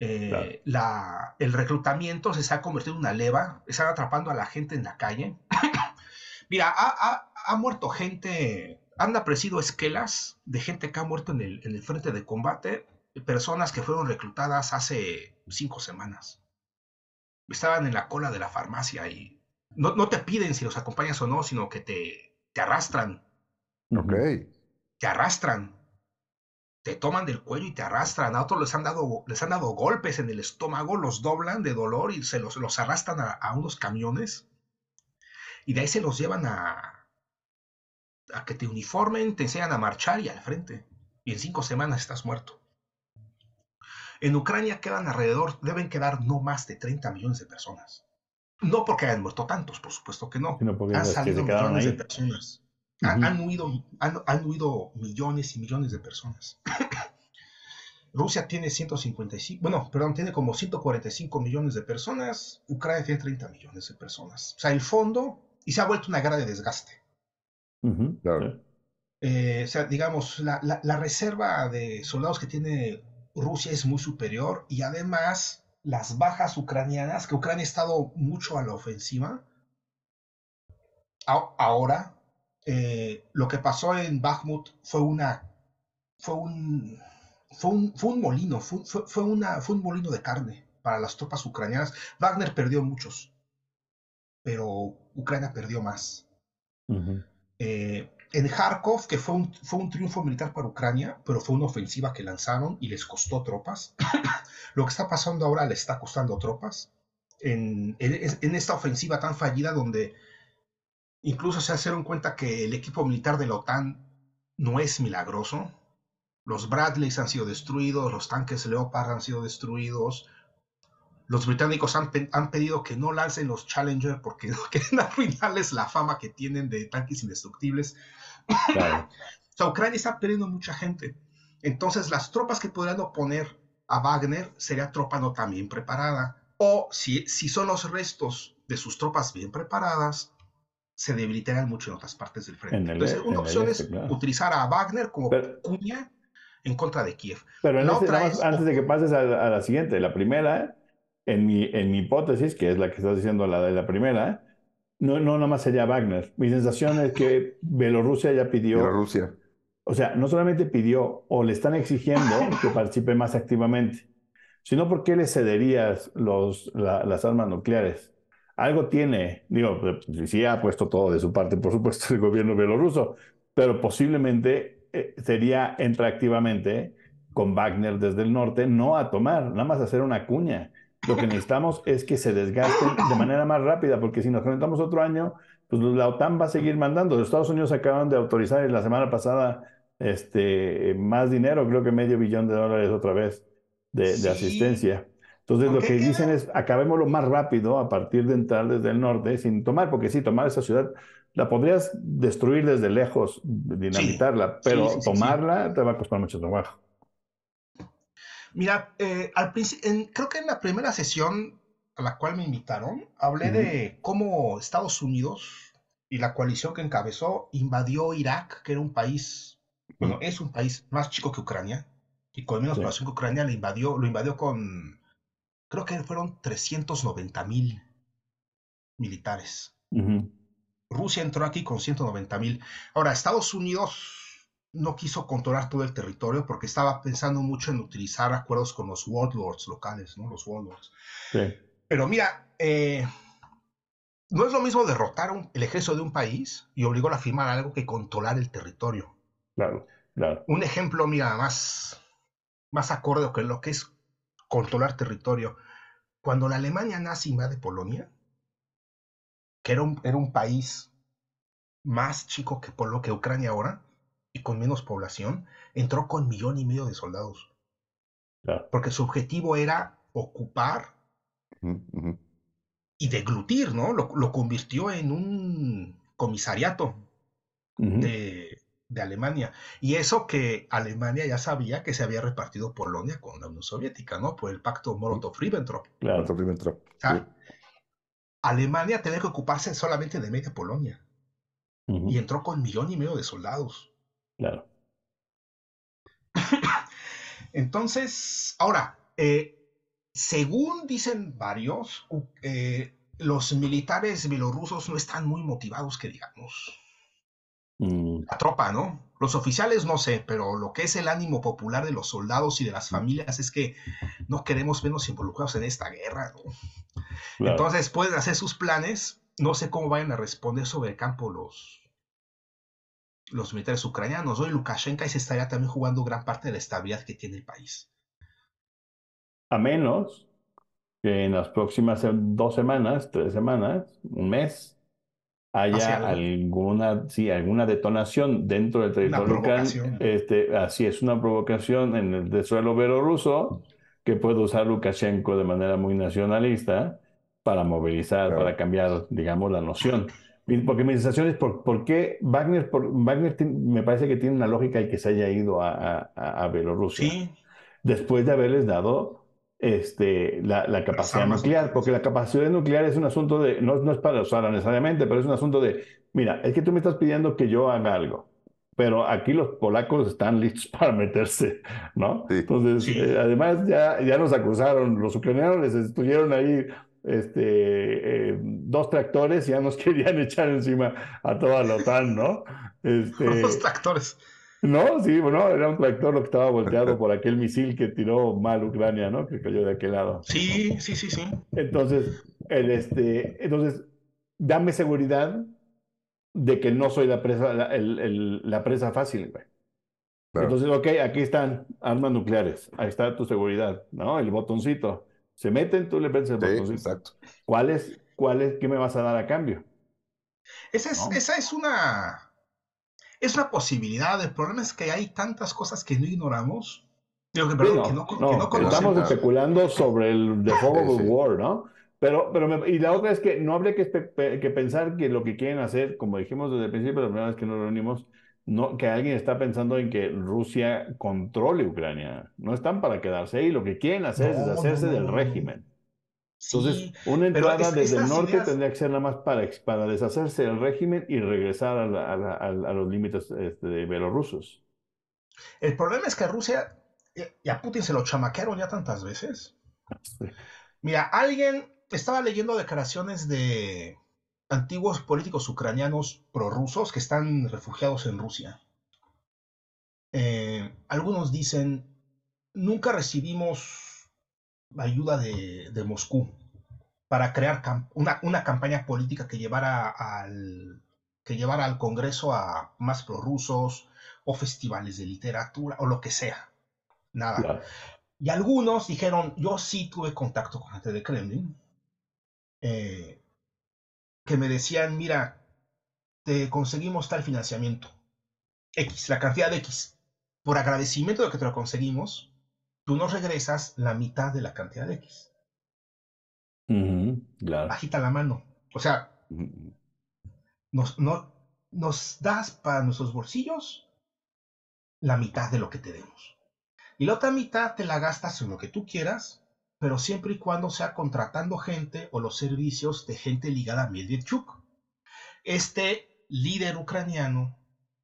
Eh, la, el reclutamiento se ha convertido en una leva, están atrapando a la gente en la calle. *coughs* Mira, ha, ha, muerto gente, han aparecido esquelas de gente que ha muerto en el, en el frente de combate, personas que fueron reclutadas hace cinco semanas. Estaban en la cola de la farmacia y no, no te piden si los acompañas o no, sino que te, te arrastran. Ok. Te arrastran te toman del cuello y te arrastran. A otros les han dado, les han dado golpes en el estómago, los doblan de dolor y se los, los arrastran a, unos camiones. Y de ahí se los llevan a, a que te uniformen, te enseñan a marchar y al frente. Y en cinco semanas estás muerto. En Ucrania quedan alrededor, deben quedar no más de 30 millones de personas. No porque hayan muerto tantos, por supuesto que no. han salido millones de personas han, huido, han, huido millones y millones de personas. *clears throat* Rusia tiene 155, bueno, perdón, tiene como 145 millones de personas, Ucrania tiene 30 millones de personas. O sea, el fondo, y se ha vuelto una guerra de desgaste. claro. Eh, o sea, digamos, la, la, reserva de soldados que tiene Rusia es muy superior y además las bajas ucranianas, que Ucrania ha estado mucho a la ofensiva, ahora eh, lo que pasó en Bakhmut fue una fue un fue un, fue un molino, fue, fue, una, fue un molino de carne para las tropas ucranianas. Wagner perdió muchos, pero Ucrania perdió más. Eh, en Kharkov, que fue un, fue un triunfo militar para Ucrania, pero fue una ofensiva que lanzaron y les costó tropas. *coughs* Lo que está pasando ahora le está costando tropas. En, en, en, esta ofensiva tan fallida donde Incluso se dieron cuenta que el equipo militar de la OTAN no es milagroso. Los Bradleys han sido destruidos, los tanques Leopard han sido destruidos. Los británicos han, pedido que no lancen los Challenger porque *laughs* no quieren arruinarles la fama que tienen de tanques indestructibles. Claro. *laughs* o sea, Ucrania está perdiendo mucha gente. Entonces, las tropas que podrían oponer a Wagner sería tropa no tan bien preparada. O si, si son los restos de sus tropas bien preparadas, se debilitarán mucho en otras partes del frente. Entonces, una opción es este, utilizar a Wagner como cuña en contra de Kiev. Pero este, antes de que pases a, la siguiente, la primera, en mi, en mi hipótesis, que es la que estás diciendo, la de la primera, no, no nomás sería Wagner. Mi sensación es que Bielorrusia ya pidió. Bielorrusia. O sea, no solamente pidió o le están exigiendo *laughs* que participe más activamente, sino porque le cederías los, las armas nucleares algo tiene, digo, pues, sí ha puesto todo de su parte, por supuesto, el gobierno bielorruso, pero posiblemente eh, sería entrar activamente con Wagner desde el norte, no a tomar, nada más hacer una cuña. Lo que necesitamos es que se desgasten de manera más rápida, porque si nos conectamos otro año, pues la OTAN va a seguir mandando. Los Estados Unidos acaban de autorizar la semana pasada este, más dinero, creo que medio billón de dólares otra vez de, de asistencia. Entonces lo que dicen es, acabémoslo más rápido a partir de entrar desde el norte sin tomar, porque sí, tomar esa ciudad la podrías destruir desde lejos, dinamitarla, pero tomarla te va a costar mucho trabajo. Mira, eh, al creo que en la primera sesión a la cual me invitaron, hablé de cómo Estados Unidos y la coalición que encabezó invadió Irak, que era un país, bueno, es un país más chico que Ucrania, y con menos población que Ucrania, le invadió, lo invadió con, creo que fueron 390 mil militares. Rusia entró aquí con 190 mil. Ahora, Estados Unidos no quiso controlar todo el territorio porque estaba pensando mucho en utilizar acuerdos con los warlords locales, ¿no? Los warlords. Pero mira, eh, no es lo mismo derrotar el ejército de un país y obligó a firmar algo que controlar el territorio. Claro, claro. Un ejemplo, mira, más, más acorde con lo que es controlar territorio. Cuando la Alemania nazi invade Polonia, que era un, era un país más chico que, que Ucrania ahora, y con menos población, entró con millón y medio de soldados. Porque su objetivo era ocupar y deglutir, ¿no? Lo, convirtió en un comisariato de, Alemania. Y eso que Alemania ya sabía que se había repartido Polonia con la Unión Soviética, ¿no? Por el pacto Molotov-Ribbentrop. Claro, Molotov-Ribbentrop. Alemania tenía que ocuparse solamente de media Polonia. Y entró con millón y medio de soldados. Claro. *coughs* Entonces, ahora, eh, según dicen varios, eh, los militares bielorrusos no están muy motivados, que digamos. Mm. La tropa, ¿no? Los oficiales no sé, pero lo que es el ánimo popular de los soldados y de las familias es que no queremos vernos involucrados en esta guerra, ¿no? Entonces pueden hacer sus planes, no sé cómo vayan a responder sobre el campo los, los militares ucranianos. Hoy Lukashenko se estaría también jugando gran parte de la estabilidad que tiene el país. A menos que en las próximas dos semanas, tres semanas, un mes, haya alguna, sí, alguna detonación dentro del territorio ucraniano. Este, así es, una provocación en el suelo belorruso que puede usar Lukashenko de manera muy nacionalista para movilizar, para cambiar, digamos, la noción. Porque mi sensación es, ¿por, qué Wagner, por, Wagner me parece que tiene una lógica el que se haya ido a, a, Bielorrusia? Sí. Después de haberles dado este, la, la capacidad nuclear, porque la capacidad nuclear es un asunto de, no, no es para usarla necesariamente, pero es un asunto de, mira, es que tú me estás pidiendo que yo haga algo, pero aquí los polacos están listos *laughs* para meterse, ¿no? Entonces, eh, además ya, ya nos acusaron, los ucranianos les estuvieron ahí este, eh, dos tractores ya nos *laughs* querían echar encima a toda la OTAN, ¿no? *laughs* Este, dos tractores. No, sí, bueno, era un tractor lo que estaba volteado por aquel misil que tiró mal Ucrania, ¿no? Que cayó de aquel lado. Sí, sí, sí, sí. Entonces, el, este, entonces, dame seguridad de que no soy la presa, la, la presa fácil, güey. Entonces, ok, aquí están armas nucleares, ahí está tu seguridad, ¿no? El botoncito se meten, tú le prendes el botón. Exacto. ¿Cuál es, cuál es, qué me vas a dar a cambio? Esa es, esa es una, es una posibilidad. El problema es que hay tantas cosas que no ignoramos. Digo que, perdón, que, no, que no Estamos especulando sobre el The Horrible War, ¿no? Pero, pero y la otra es que no habría que, que, pensar que lo que quieren hacer, como dijimos desde el principio, la primera vez que nos reunimos, no, que alguien está pensando en que Rusia controle Ucrania. No están para quedarse ahí. Lo que quieren hacer es deshacerse del régimen. Entonces, una entrada desde el norte tendría que ser nada más para, para deshacerse del régimen y regresar a, los límites este, de belorrusos. El problema es que Rusia y a Putin se lo chamaquearon ya tantas veces. Mira, alguien estaba leyendo declaraciones de antiguos políticos ucranianos prorrusos que están refugiados en Rusia. Eh, algunos dicen, nunca recibimos ayuda de, Moscú para crear una, campaña política que llevara, al, que llevara al Congreso a más prorrusos o festivales de literatura o lo que sea. Nada. Y algunos dijeron, yo sí tuve contacto con gente de Kremlin. Eh, que me decían, mira, te conseguimos tal financiamiento, X, la cantidad de X. Por agradecimiento de que te lo conseguimos, tú nos regresas la mitad de la cantidad de X. Bajita la mano. O sea, nos, no, nos das para nuestros bolsillos la mitad de lo que tenemos. Y la otra mitad te la gastas en lo que tú quieras, pero siempre y cuando sea contratando gente o los servicios de gente ligada a Medvedchuk. Este líder ucraniano,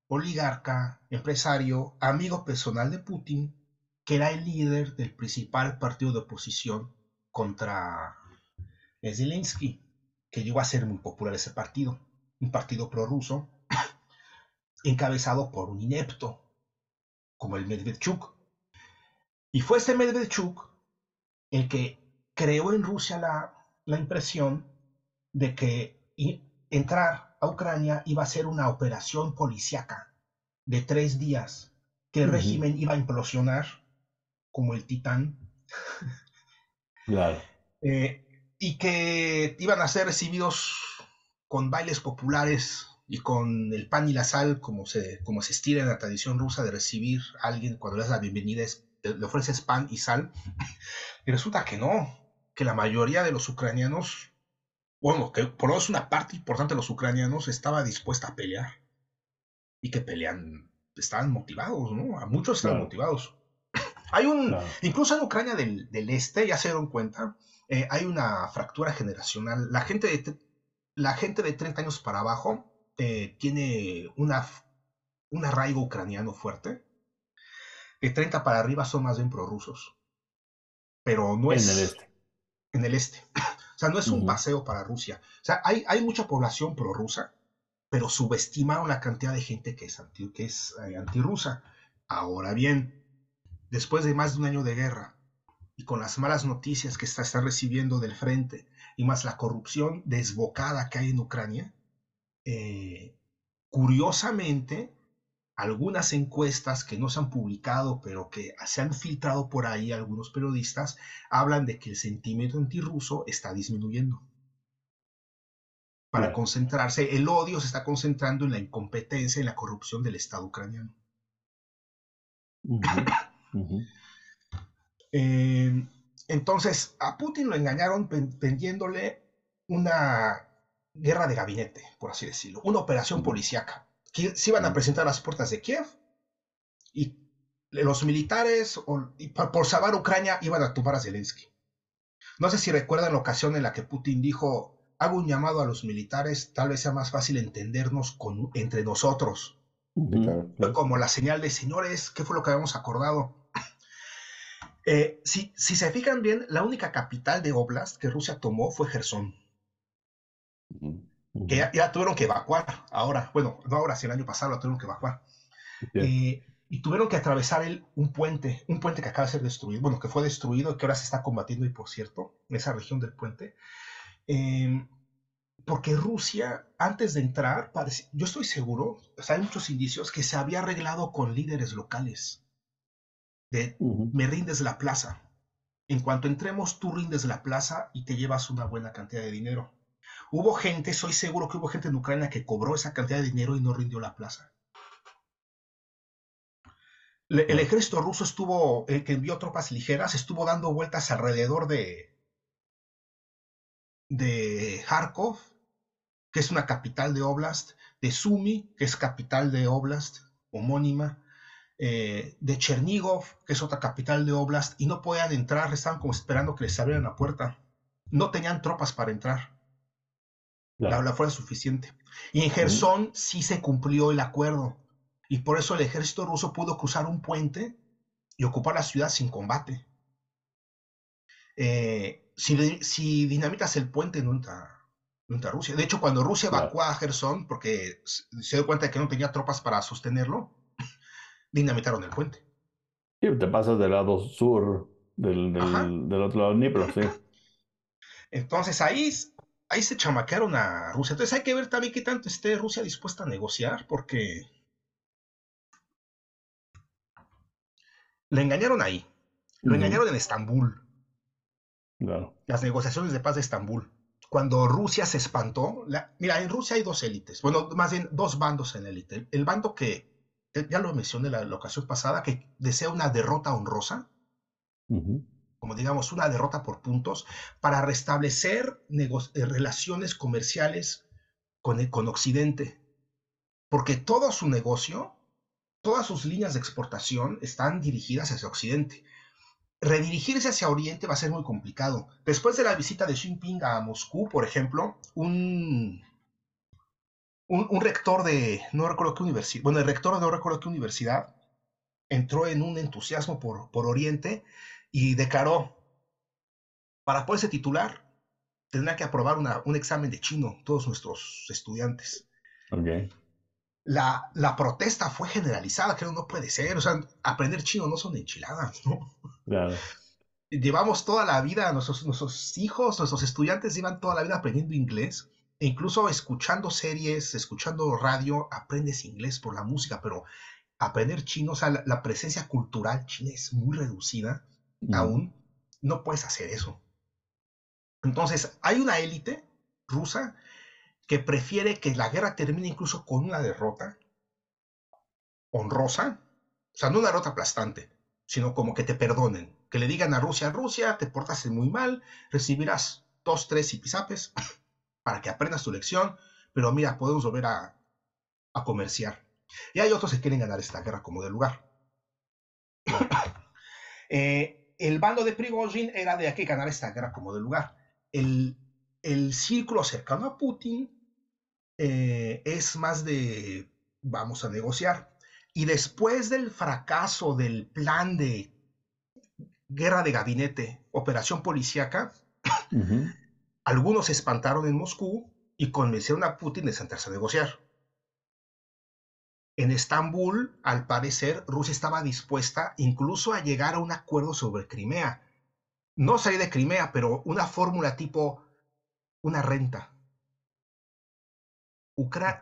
oligarca, empresario, amigo personal de Putin, que era el líder del principal partido de oposición contra Zelensky, que llegó a ser muy popular ese partido, un partido prorruso, *coughs* encabezado por un inepto, como el Medvedchuk. Y fue este Medvedchuk el que creó en Rusia la, la impresión de que entrar a Ucrania iba a ser una operación policíaca de tres días, que el régimen iba a implosionar como el titán. Claro. Eh, y que iban a ser recibidos con bailes populares y con el pan y la sal, como se, como se estira en la tradición rusa de recibir a alguien cuando le das la bienvenida, es, le ofreces pan y sal. Y resulta que no, que la mayoría de los ucranianos, bueno, que por lo menos una parte importante de los ucranianos estaba dispuesta a pelear. Y que pelean, estaban motivados, ¿no? A muchos estaban motivados. Hay un, incluso en Ucrania del, del, Este, ya se dieron cuenta, eh, hay una fractura generacional. La gente de, la gente de 30 años para abajo eh, tiene una, un arraigo ucraniano fuerte. De 30 para arriba son más bien prorrusos. Pero no es... En el este. En el este. o sea, no es un paseo para Rusia. O sea, hay, hay mucha población prorrusa, pero subestimaron la cantidad de gente que es, anti, que es eh, antirrusa. Ahora bien, después de más de un año de guerra y con las malas noticias que está, está recibiendo del frente y más la corrupción desbocada que hay en Ucrania, eh, curiosamente, algunas encuestas que no se han publicado, pero que se han filtrado por ahí algunos periodistas, hablan de que el sentimiento antirruso está disminuyendo. Para concentrarse, el odio se está concentrando en la incompetencia y la corrupción del Estado ucraniano. Eh, entonces, a Putin lo engañaron vendiéndole una guerra de gabinete, por así decirlo, una operación policíaca, que se iban a presentar a las puertas de Kiev y los militares, por salvar Ucrania, iban a tumbar a Zelensky. No sé si recuerdan la ocasión en la que Putin dijo, hago un llamado a los militares, tal vez sea más fácil entendernos con, entre nosotros. Como la señal de, señores, ¿qué fue lo que habíamos acordado? Eh, si, si se fijan bien, la única capital de Oblast que Rusia tomó fue Gerson que ya, tuvieron que evacuar ahora, bueno, no ahora, si el año pasado lo tuvieron que evacuar. Eh, y tuvieron que atravesar el, un puente, un puente que acaba de ser destruido, bueno, que fue destruido y que ahora se está combatiendo, y por cierto, en esa región del puente. Em, porque Rusia, antes de entrar, yo estoy seguro, hay muchos indicios que se había arreglado con líderes locales. De me rindes la plaza. En cuanto entremos, tú rindes la plaza y te llevas una buena cantidad de dinero. Hubo gente, soy seguro que hubo gente en Ucrania que cobró esa cantidad de dinero y no rindió la plaza. El ejército ruso estuvo, el que envió tropas ligeras, estuvo dando vueltas alrededor de, de Kharkov, que es una capital de Oblast, de Sumy, que es capital de Oblast, homónima, eh, de Chernigov, que es otra capital de Oblast, y no podían entrar, estaban como esperando que les abrieran la puerta. No tenían tropas para entrar. La, la, fuerza suficiente. Y en Gerson sí se cumplió el acuerdo. Y por eso el ejército ruso pudo cruzar un puente y ocupar la ciudad sin combate. Eh, si, si, dinamitas el puente, no entra, no entra, Rusia. De hecho, cuando Rusia evacuó a Gerson, porque se dio cuenta de que no tenía tropas para sostenerlo, dinamitaron el puente. Sí, te pasas del lado sur del, del, del otro lado del Dnipro, sí. *laughs* Entonces ahí ahí se chamaquearon a Rusia. Entonces hay que ver también qué tanto esté Rusia dispuesta a negociar, porque le engañaron ahí. Lo engañaron en Estambul. Las negociaciones de paz de Estambul. Cuando Rusia se espantó, mira, en Rusia hay dos élites, bueno, más bien dos bandos en la élite. El bando que, ya lo mencioné la, la ocasión pasada, que desea una derrota honrosa, como digamos una derrota por puntos, para restablecer eh, relaciones comerciales con, con Occidente. Porque todo su negocio todas sus líneas de exportación están dirigidas hacia Occidente. Redirigirse hacia Oriente va a ser muy complicado. Después de la visita de Xi Jinping a Moscú, por ejemplo, un, un, rector de, no recuerdo qué universidad, bueno, el rector de no recuerdo qué universidad, entró en un entusiasmo por, por Oriente y declaró, para poderse titular, tendrá que aprobar un examen de chino todos nuestros estudiantes. Okay la, la, protesta fue generalizada, creo no puede ser, o sea, aprender chino no son enchiladas, ¿no? Claro. Llevamos toda la vida, nuestros, nuestros hijos, nuestros estudiantes llevan toda la vida aprendiendo inglés, incluso escuchando series, escuchando radio, aprendes inglés por la música, pero aprender chino, o sea, la, presencia cultural china es muy reducida, aún no puedes hacer eso. Entonces, hay una élite rusa que prefiere que la guerra termine incluso con una derrota honrosa, o sea, no una derrota aplastante, sino como que te perdonen, que le digan a Rusia, Rusia, te portaste muy mal, recibirás dos, tres pisapes *laughs* para que aprendas tu lección, pero mira, podemos volver a, a comerciar. Y hay otros que quieren ganar esta guerra como de lugar. *coughs* Eh, el bando de Prigozhin era de aquí ganar esta guerra como de lugar. El, el círculo cercano a Putin eh, es más de vamos a negociar. Y después del fracaso del plan de guerra de gabinete, operación policíaca, algunos se espantaron en Moscú y convencieron a Putin de sentarse a negociar. En Estambul, al parecer, Rusia estaba dispuesta incluso a llegar a un acuerdo sobre Crimea. No salir de Crimea, pero una fórmula tipo una renta.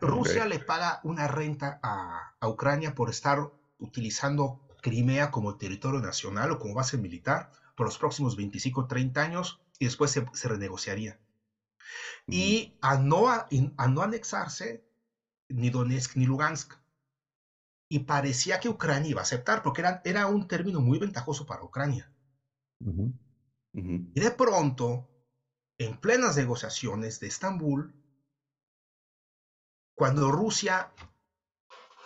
Rusia le paga una renta a, Ucrania por estar utilizando Crimea como territorio nacional o como base militar por los próximos 25 o 30 años y después se, renegociaría. Y a no, a, no anexarse ni Donetsk ni Lugansk. Y parecía que Ucrania iba a aceptar porque era, era un término muy ventajoso para Ucrania. Y de pronto, en plenas negociaciones de Estambul, cuando Rusia,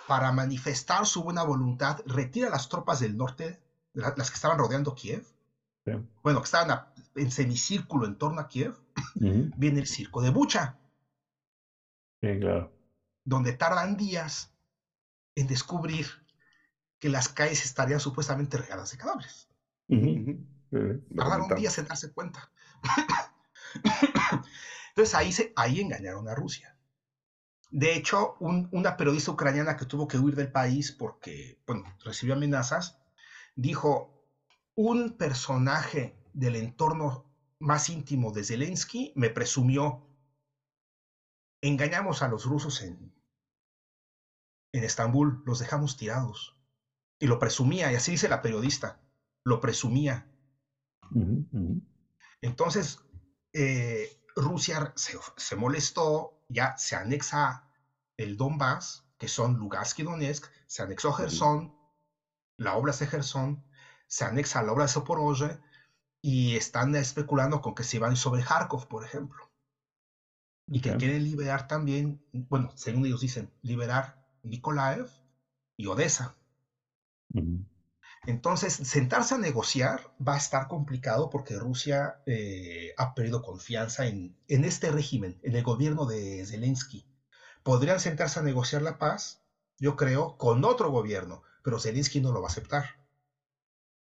para manifestar su buena voluntad, retira las tropas del norte, las que estaban rodeando Kiev, bueno, que estaban en semicírculo en torno a Kiev, *clears throat* viene el circo de Bucha. claro. Donde tardan días en descubrir que las calles estarían supuestamente regadas de cadáveres. Tardaron días en darse cuenta. *clears throat* Entonces ahí, se, ahí engañaron a Rusia. De hecho, una periodista ucraniana que tuvo que huir del país porque, bueno, recibió amenazas, dijo, un personaje del entorno más íntimo de Zelensky me presumió, engañamos a los rusos en, en Estambul, los dejamos tirados. Y lo presumía, y así dice la periodista, lo presumía. Entonces, eh, Rusia se, molestó, ya se anexa el Donbass, que son Lugansk y Donetsk, se anexó Gerson, la obra de Gerson, se anexa la obra de Zaporozhye y están especulando con que se van sobre Kharkov, por ejemplo. Y que quieren liberar también, bueno, según ellos dicen, liberar Nikolaev y Odessa. Entonces, sentarse a negociar va a estar complicado porque Rusia eh, ha perdido confianza en, en, este régimen, en el gobierno de Zelensky. Podrían sentarse a negociar la paz, yo creo, con otro gobierno, pero Zelensky no lo va a aceptar.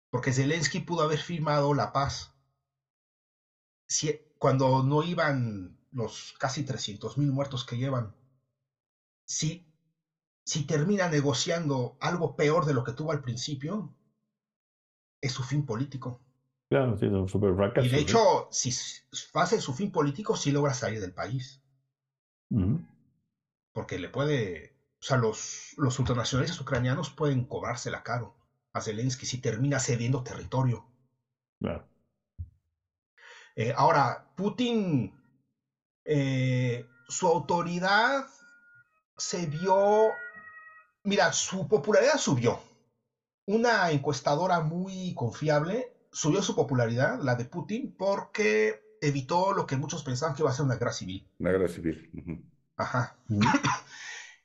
Porque Zelensky pudo haber firmado la paz si, cuando no iban los casi 300.000 muertos que llevan. Si, si termina negociando algo peor de lo que tuvo al principio, es su fin político. Claro, sí, es un super fracaso. Y de hecho, si hace su fin político, sí logra salir del país. Porque le puede. O sea, los, los ultranacionalistas ucranianos pueden cobrársela caro a Zelensky si termina cediendo territorio. Claro. Eh, ahora, Putin, eh, su autoridad se vio. Mira, su popularidad subió una encuestadora muy confiable subió su popularidad, la de Putin, porque evitó lo que muchos pensaban que iba a ser una guerra civil. Una guerra civil. Ajá. *coughs*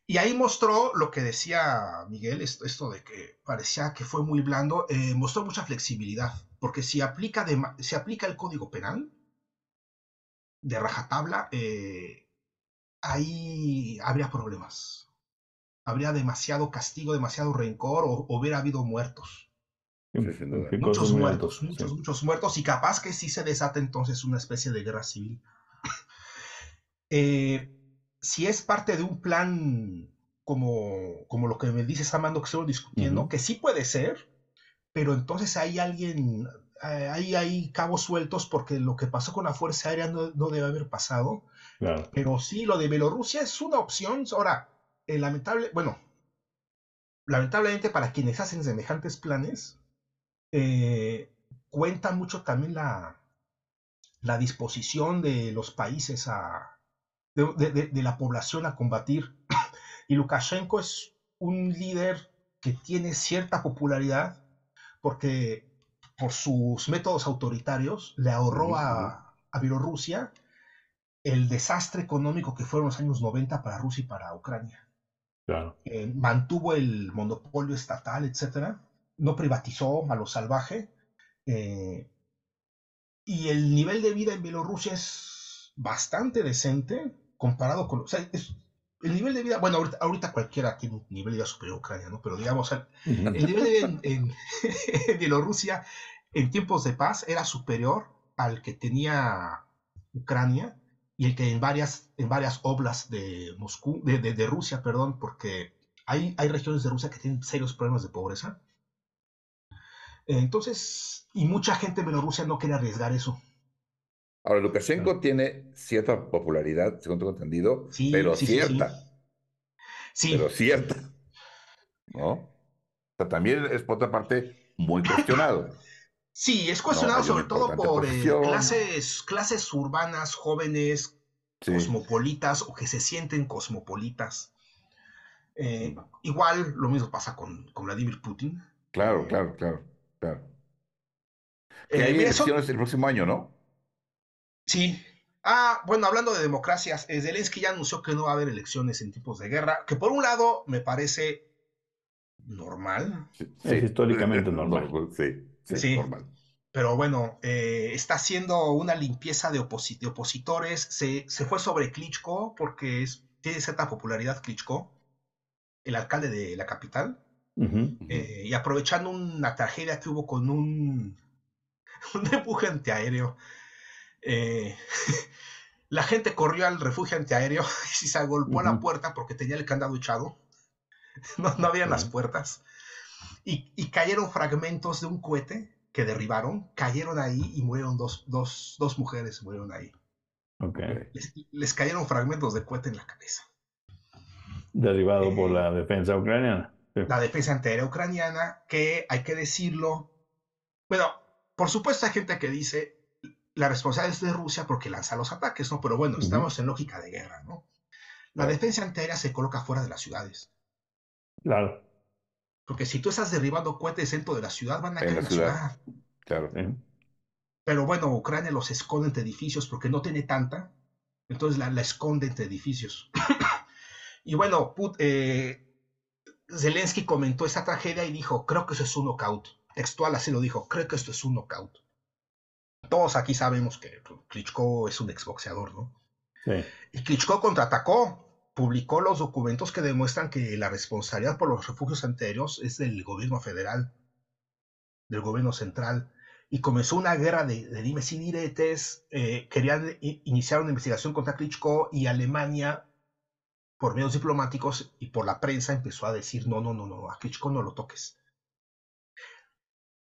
Y ahí mostró lo que decía Miguel, esto, de que parecía que fue muy blando, eh, mostró mucha flexibilidad, porque si aplica, si aplica el código penal de rajatabla, eh, ahí habría problemas. Habría demasiado castigo, demasiado rencor o, hubiera habido muertos. muchos muertos, muchos, muchos muertos y capaz que sí se desata entonces una especie de guerra civil. *laughs* eh, si es parte de un plan como, como lo que me dices, Amando, que estamos discutiendo, que sí puede ser, pero entonces hay alguien, eh, hay, hay cabos sueltos porque lo que pasó con la Fuerza Aérea no, debe haber pasado. Pero sí, lo de Bielorrusia es una opción. Ahora, el lamentable, bueno, lamentablemente para quienes hacen semejantes planes, eh, cuenta mucho también la, la disposición de los países a, de, la población a combatir. *coughs* Y Lukashenko es un líder que tiene cierta popularidad porque por sus métodos autoritarios le ahorró a, Bielorrusia el desastre económico que fueron los años 90 para Rusia y para Ucrania. Eh, mantuvo el monopolio estatal, etc. No privatizó a lo salvaje. Eh, y el nivel de vida en Bielorrusia es bastante decente comparado con, o sea, el nivel de vida, bueno, ahorita, cualquiera tiene un nivel de vida superior a Ucrania, ¿no? Pero digamos, el, nivel de vida *laughs* en, Bielorrusia en tiempos de paz era superior al que tenía Ucrania y el que en varias, en varias oblas de Moscú, de, de, Rusia, perdón, porque hay, hay regiones de Rusia que tienen serios problemas de pobreza. Entonces, y mucha gente en Bielorrusia no quiere arriesgar eso. Ahora, Lukashenko tiene cierta popularidad, según tengo entendido, pero cierta. Sí, Pero cierta. ¿No? O sea, también es por otra parte muy cuestionado. Sí, es cuestionado sobre todo por eh, clases, clases urbanas, jóvenes, cosmopolitas o que se sienten cosmopolitas. Eh, igual lo mismo pasa con, con Vladimir Putin. Claro, claro, claro, claro. Eh, hay elecciones el próximo año, ¿no? Sí. Ah, bueno, hablando de democracias, eh, Zelensky ya anunció que no va a haber elecciones en tiempos de guerra, que por un lado me parece normal. es históricamente normal. Sí, sí, normal. Pero bueno, eh, está haciendo una limpieza de, opositores. Se, fue sobre Klitschko porque es, tiene cierta popularidad Klitschko, el alcalde de la capital. Eh, y aprovechando una tragedia que hubo con un, *laughs* un empuje antiaéreo eh, *laughs* la gente corrió al refugio antiaéreo *laughs* y se agolpó a la puerta porque tenía el candado echado. *laughs* No, no habían las puertas. Y, cayeron fragmentos de un cohete que derribaron, cayeron ahí y murieron dos, dos, dos mujeres, murieron ahí. Okay. Les, cayeron fragmentos de cohete en la cabeza. Derribado por la eh, defensa ucraniana. La defensa antiaérea ucraniana, que hay que decirlo. Bueno, por supuesto hay gente que dice, la responsabilidad es de Rusia porque lanza los ataques, ¿no? Pero bueno, estamos en lógica de guerra, ¿no? La defensa antiaérea se coloca fuera de las ciudades. Claro. Porque si tú estás derribando cohetes dentro de la ciudad, van a caer en la ciudad. Claro. Pero bueno, Ucrania los esconde entre edificios porque no tiene tanta. Entonces la, esconde entre edificios. *coughs* y bueno, eh, Zelensky comentó esta tragedia y dijo, creo que eso es un knockout. Textual así lo dijo, creo que esto es un knockout todos aquí sabemos que Klitschko es un exboxeador, ¿no? Sí. Y Klitschko contraatacó, publicó los documentos que demuestran que la responsabilidad por los refugios anteriores es del gobierno federal, del gobierno central, y comenzó una guerra de, dimes y diretes, eh, querían iniciar una investigación contra Klitschko y Alemania, por medios diplomáticos y por la prensa, empezó a decir, no, no, no, no, a Klitschko no lo toques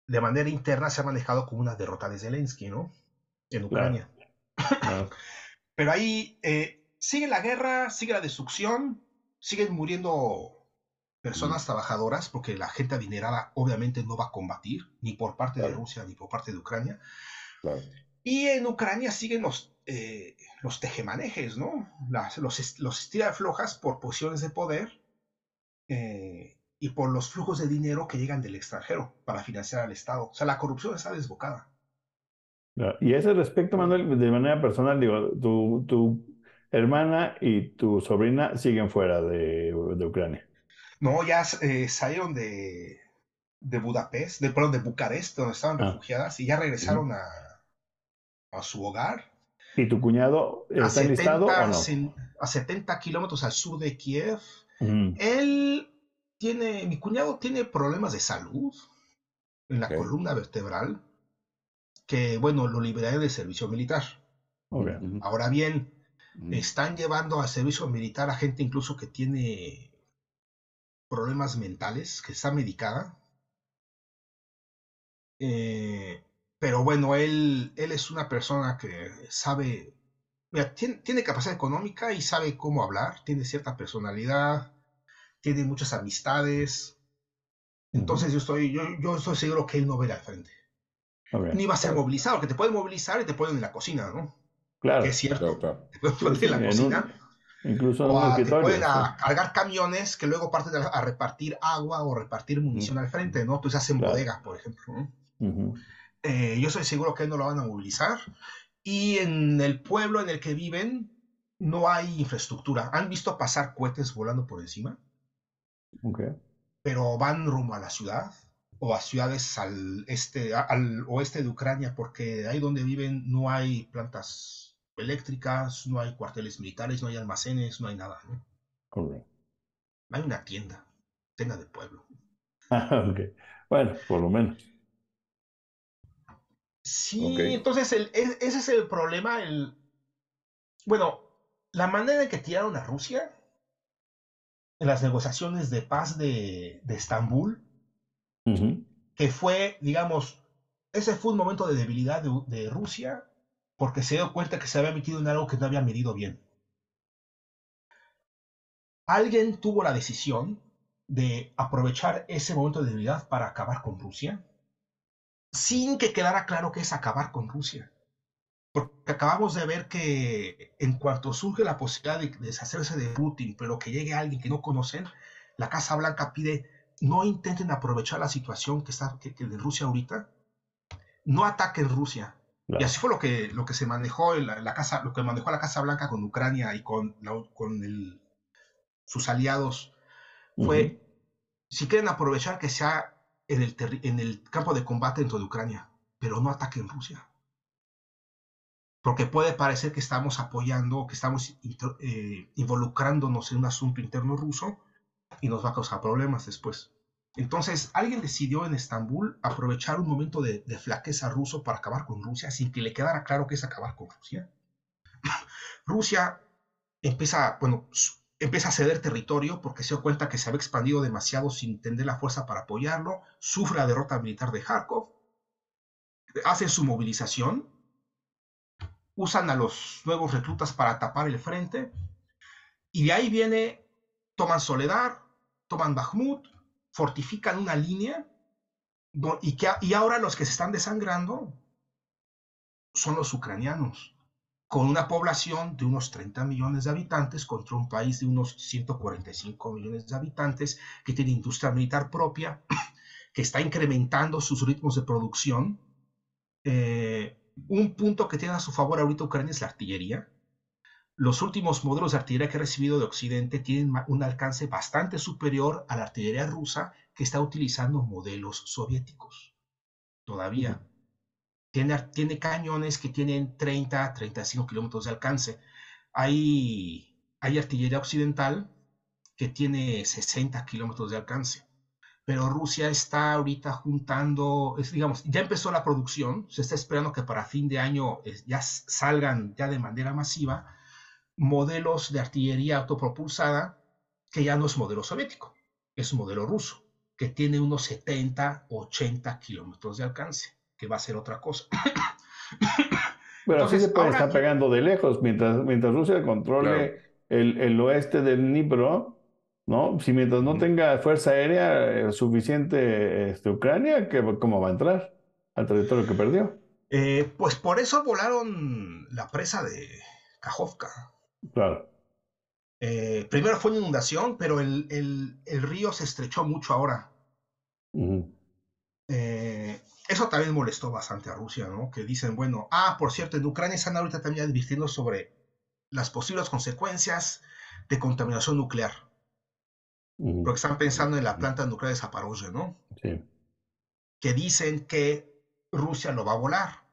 de manera interna se ha manejado como una derrota de Zelensky, ¿no? En Ucrania. *laughs* Pero ahí eh, sigue la guerra, sigue la destrucción, siguen muriendo personas mm. trabajadoras, porque la gente adinerada obviamente no va a combatir, ni por parte de Rusia ni por parte de Ucrania. Y en Ucrania siguen los, eh, los tejemanejes, ¿no? los, los flojas por posiciones de poder. Eh, y por los flujos de dinero que llegan del extranjero para financiar al Estado. O sea, la corrupción está desbocada. Y a ese respecto, Manuel, de manera personal, digo, tu, hermana y tu sobrina siguen fuera de, de Ucrania. No, ya eh, salieron de, de Budapest, de, perdón, de Bucarest, donde estaban Ah. refugiadas, y ya regresaron a, a su hogar. ¿Y tu cuñado está enlistado o 70, no? a 70 kilómetros al sur de Kiev. Él tiene, mi cuñado tiene problemas de salud en la columna vertebral, que bueno, lo liberaron del servicio militar. Ahora bien, están llevando al servicio militar a gente incluso que tiene problemas mentales, que está medicada. Eh, pero bueno, él, él es una persona que sabe, mira, tiene, tiene capacidad económica y sabe cómo hablar, tiene cierta personalidad, tiene muchas amistades. Entonces yo estoy, yo, yo estoy seguro que él no verá al frente. Ok. Ni va a ser movilizado, que te pueden movilizar y te ponen en la cocina, ¿no? Claro. Que es cierto. Claro, claro. Te pueden poner en la En un- cocina. Incluso en O un a- te pueden a cargar camiones que luego parten a, a repartir agua o repartir munición al frente, ¿no? Pues hacen Claro. bodegas, por ejemplo. ¿no? Ujú. Eh, yo estoy seguro que no lo van a movilizar. Y en el pueblo en el que viven no hay infraestructura. Han visto pasar cohetes volando por encima, Ok. pero van rumbo a la ciudad o a ciudades al este, al oeste de Ucrania, porque ahí donde viven no hay plantas eléctricas, no hay cuarteles militares, no hay almacenes, no hay nada. ¿no? Hay una tienda, tienda de pueblo. Ah, *laughs* ok. Bueno, por lo menos. Sí, entonces el- e- ese es el problema. El, bueno, la manera en que tiraron a Rusia en las negociaciones de paz de, de Estambul, que fue, digamos, ese fue un momento de debilidad de, de Rusia porque se dio cuenta que se había metido en algo que no había medido bien. Alguien tuvo la decisión de aprovechar ese momento de debilidad para acabar con Rusia, sin que quedara claro que es acabar con Rusia. Porque acabamos de ver que en cuanto surge la posibilidad de deshacerse de Putin, pero que llegue alguien que no conocen, la Casa Blanca pide no intenten aprovechar la situación que está que, que de Rusia ahorita, no ataquen Rusia. Y así fue lo que, lo que se manejó en la, la casa, lo que manejó la Casa Blanca con Ucrania y con, la- con el- sus aliados fue si quieren aprovechar que sea en el, terri- en el campo de combate dentro de Ucrania, pero no ataquen Rusia. Porque puede parecer que estamos apoyando, que estamos eh, involucrándonos en un asunto interno ruso y nos va a causar problemas después. Entonces, alguien decidió en Estambul aprovechar un momento de, flaqueza ruso para acabar con Rusia sin que le quedara claro que es acabar con Rusia. *laughs* Rusia empieza, bueno, empieza a ceder territorio porque se dio cuenta que se había expandido demasiado sin tener la fuerza para apoyarlo, sufre la derrota militar de Kharkov, hacen su movilización, usan a los nuevos reclutas para tapar el frente, y de ahí viene, toman Soledar, toman Bakhmut, fortifican una línea, y, que, y ahora los que se están desangrando son los ucranianos con una población de unos 30 millones de habitantes contra un país de unos 145 millones de habitantes que tiene industria militar propia, *clears throat* que está incrementando sus ritmos de producción. Eh, un punto que tiene a su favor ahorita Ucrania es la artillería. Los últimos modelos de artillería que ha recibido de Occidente tienen un alcance bastante superior a la artillería rusa que está utilizando modelos soviéticos. Todavía tiene, tiene cañones que tienen 30, 35 kilómetros de alcance. Hay, hay artillería occidental que tiene 60 kilómetros de alcance. Pero Rusia está ahorita juntando, es, digamos, ya empezó la producción, se está esperando que para fin de año eh, ya salgan ya de manera masiva modelos de artillería autopropulsada que ya no es modelo soviético, es modelo ruso, que tiene unos 70, 80 kilómetros de alcance que va a ser otra cosa. *coughs* Pero Entonces, se puede ahora estar pegando de lejos mientras, mientras Rusia controle el, el oeste del Dnipro, ¿no? Si mientras no tenga fuerza aérea eh, suficiente este, Ucrania, ¿cómo va a entrar al territorio que perdió? Eh, pues por eso volaron la presa de Kajovka. Claro. Eh, primero fue una inundación, pero el, el- el río se estrechó mucho ahora. Eh, eso también molestó bastante a Rusia, ¿no? Que dicen, bueno, ah, por cierto, en Ucrania están ahorita también advirtiendo sobre las posibles consecuencias de contaminación nuclear. Porque están pensando en la planta nuclear de Zaporozhye, ¿no? Sí. Que dicen que Rusia lo va a volar.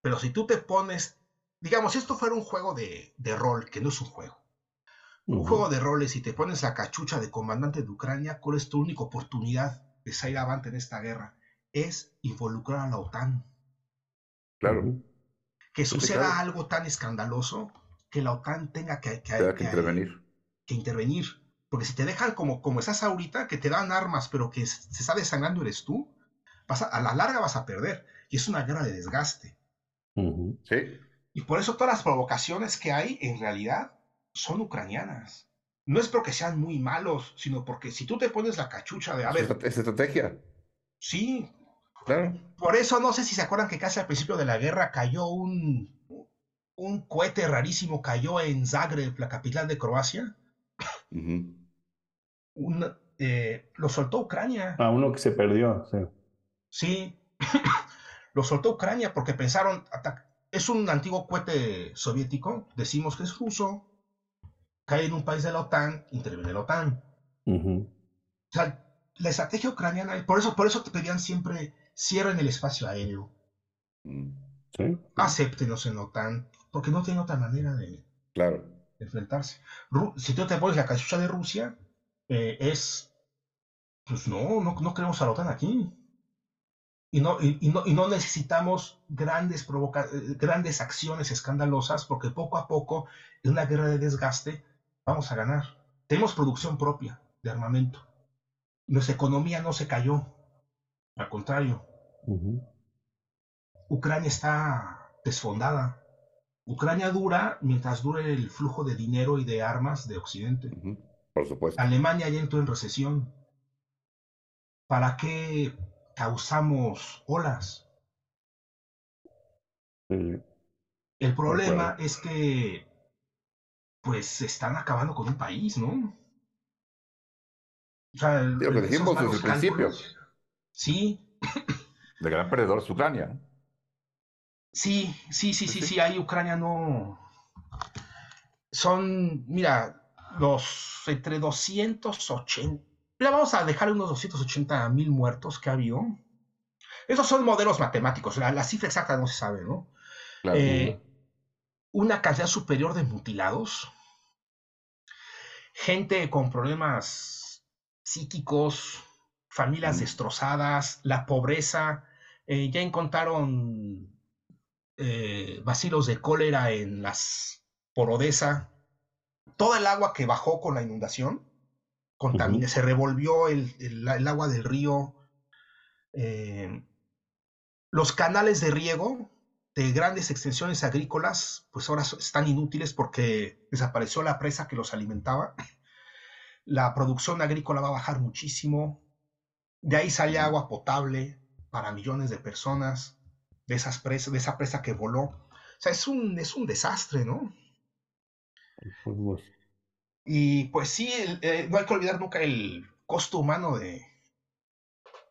Pero si tú te pones, digamos, si esto fuera un juego de, de rol, que no es un juego, un juego de roles y te pones la cachucha de comandante de Ucrania, ¿cuál es tu única oportunidad de salir avante en esta guerra? Es involucrar a la OTAN. Claro. Que suceda algo tan escandaloso que la OTAN tenga que, intervenir. Que intervenir. Porque si te dejan como, como estás ahorita, que te dan armas, pero que se está desangrando eres tú, a, la larga vas a perder. Y es una guerra de desgaste. Sí. Y por eso todas las provocaciones que hay, en realidad, son ucranianas. No es porque sean muy malos, sino porque si tú te pones la cachucha de... A ver, es estrategia. Sí. Claro. Por eso no sé si se acuerdan que casi al principio de la guerra cayó un, un cohete rarísimo, cayó en Zagreb, la capital de Croacia. Eh, lo soltó Ucrania. A uno que se perdió, sí. Sí, *coughs* lo soltó Ucrania porque pensaron, es un antiguo cohete soviético, decimos que es ruso, cae en un país de la OTAN, interviene la OTAN. O sea, la estrategia ucraniana, por eso, por eso te pedían siempre cierren el espacio aéreo. ¿Sí? Acéptenos en la OTAN, porque no tiene otra manera de, claro. enfrentarse. si tú te pones la cachucha de Rusia, eh, es, pues no, no, no queremos a la OTAN aquí. Y no, y, no, y no necesitamos grandes, provoca eh, grandes acciones escandalosas porque poco a poco, en una guerra de desgaste, vamos a ganar. Tenemos producción propia de armamento. Nuestra economía no se cayó. Al contrario. Ucrania está desfondada. Ucrania dura mientras dure el flujo de dinero y de armas de Occidente. Por supuesto. Alemania ya entró en recesión. ¿Para qué causamos olas? El problema es que pues están acabando con un país, ¿no? O sea, lo que dijimos desde el principio. Sí. El gran perdedor es Ucrania. Sí, sí, sí, sí, sí, ahí Ucrania no. Son, mira, los entre 280. Mira, vamos a dejar unos 280 mil muertos que ha habido. Esos son modelos matemáticos, la, cifra exacta no se sabe, ¿no? Claro. Eh, una cantidad superior de mutilados, gente con problemas psíquicos, familias destrozadas, la pobreza. Eh, ya encontraron eh, vacilos de cólera en las por Odessa. Toda el agua que bajó con la inundación contaminó, se revolvió el, agua del río. Eh, los canales de riego de grandes extensiones agrícolas, pues ahora están inútiles porque desapareció la presa que los alimentaba. La producción agrícola va a bajar muchísimo. De ahí sale agua potable para millones de personas de, esas presas, de esa presa que voló. O sea, es un, es un desastre, ¿no? Y pues sí, eh, no hay que olvidar nunca el costo humano de,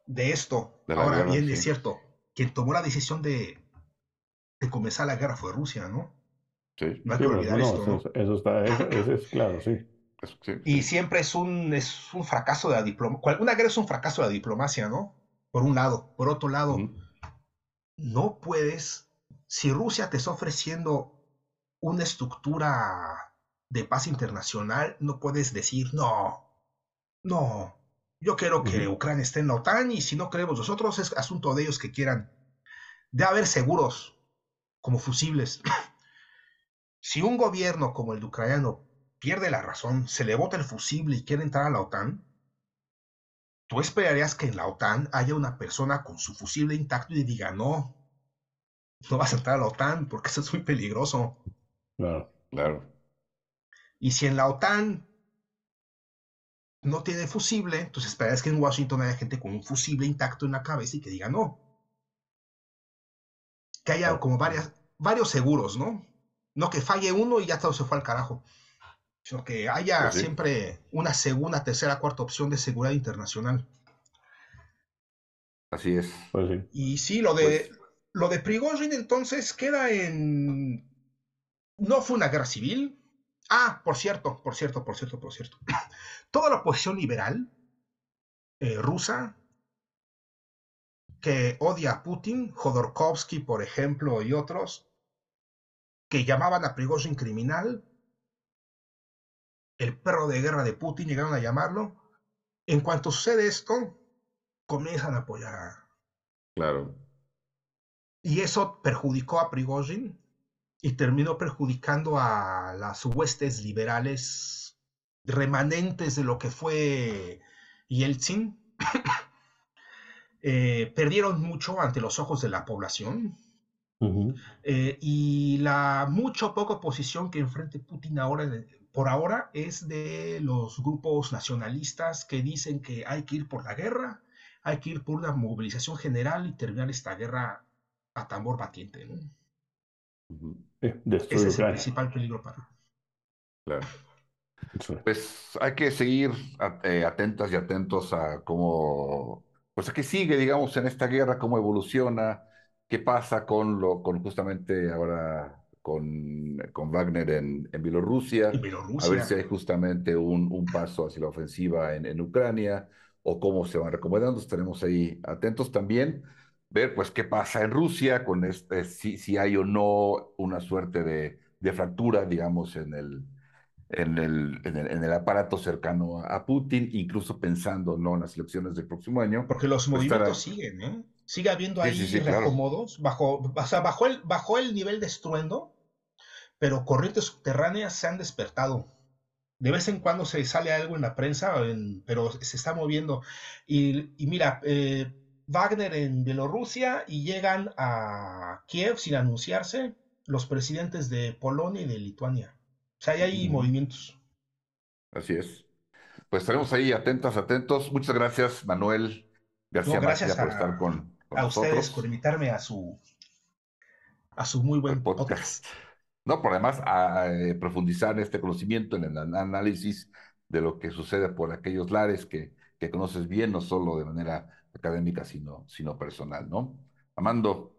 de esto. Ahora bien, es cierto, quien tomó la decisión de de comenzar la guerra fue Rusia, ¿no? Sí. No hay que olvidar esto, ¿no? Eso, está, eso, *laughs* es claro, sí. Y siempre es un, es un fracaso de la diplomacia. Una guerra es un fracaso de la diplomacia, ¿no? Por un lado. Por otro lado, no puedes, si Rusia te está ofreciendo una estructura de paz internacional, no puedes decir, no, no, yo quiero que Ucrania esté en la OTAN y si no queremos nosotros es asunto de ellos que quieran. De haber seguros como fusibles. *clears throat* si un gobierno como el de ucraniano pierde la razón, se le bota el fusible y quiere entrar a la OTAN, tú esperarías que en la OTAN haya una persona con su fusible intacto y diga, no, no vas a entrar a la OTAN porque eso es muy peligroso. Claro, claro. Y si en la OTAN no tiene fusible, entonces esperarías que en Washington haya gente con un fusible intacto en la cabeza y que diga no que haya como varias, varios seguros, ¿no? No que falle uno y ya todo se fue al carajo, sino que haya pues siempre una segunda, tercera, cuarta opción de seguridad internacional. Así es. Pues y sí, lo de, pues lo de Prigozhin entonces queda en... No fue una guerra civil, Ah, por cierto, por cierto, por cierto, por cierto. *clears throat* Toda la oposición liberal eh, rusa que odia a Putin, Jodorkovsky, por ejemplo, y otros, que llamaban a Prigozhin criminal, el perro de guerra de Putin, llegaron a llamarlo. En cuanto sucede esto, comienzan a apoyar a. Claro. Y eso perjudicó a Prigozhin y terminó perjudicando a las huestes liberales remanentes de lo que fue Yeltsin. *coughs* eh, perdieron mucho ante los ojos de la población. eh, y la mucho poca oposición que enfrente Putin ahora, por ahora, es de los grupos nacionalistas que dicen que hay que ir por la guerra, hay que ir por una movilización general y terminar esta guerra a tambor batiente. ¿no? Ese es el principal peligro para. Claro. Pues hay que seguir eh, atentas y atentos a cómo, pues a qué sigue, digamos, en esta guerra, cómo evoluciona, qué pasa con lo, con justamente ahora con, con Wagner en, en Bielorrusia, a ver si hay justamente un, un paso hacia la ofensiva en, en Ucrania o cómo se van recomendando, estaremos ahí atentos también ver pues qué pasa en Rusia, con este, si, si hay o no una suerte de, de fractura, digamos, en el, en el, en el, en el, aparato cercano a Putin, incluso pensando no en las elecciones del próximo año. Porque los pues, movimientos siguen, ¿eh? Sigue habiendo ahí sí, sí, reacomodos, bajo, o sea, bajó, el, bajó el nivel de estruendo, pero corrientes subterráneas se han despertado. De vez en cuando se sale algo en la prensa, en, pero se está moviendo. Y, y mira, eh, Wagner en Bielorrusia y llegan a Kiev sin anunciarse los presidentes de Polonia y de Lituania. O sea, hay movimientos. Así es. Pues estaremos ahí atentas, atentos. Muchas gracias, Manuel García gracias por estar con, a ustedes por invitarme a su a su muy buen podcast. No, por además a, eh, profundizar en este conocimiento, en el análisis de lo que sucede por aquellos lares que, que conoces bien, no solo de manera académica, sino, sino personal, ¿no? Amando.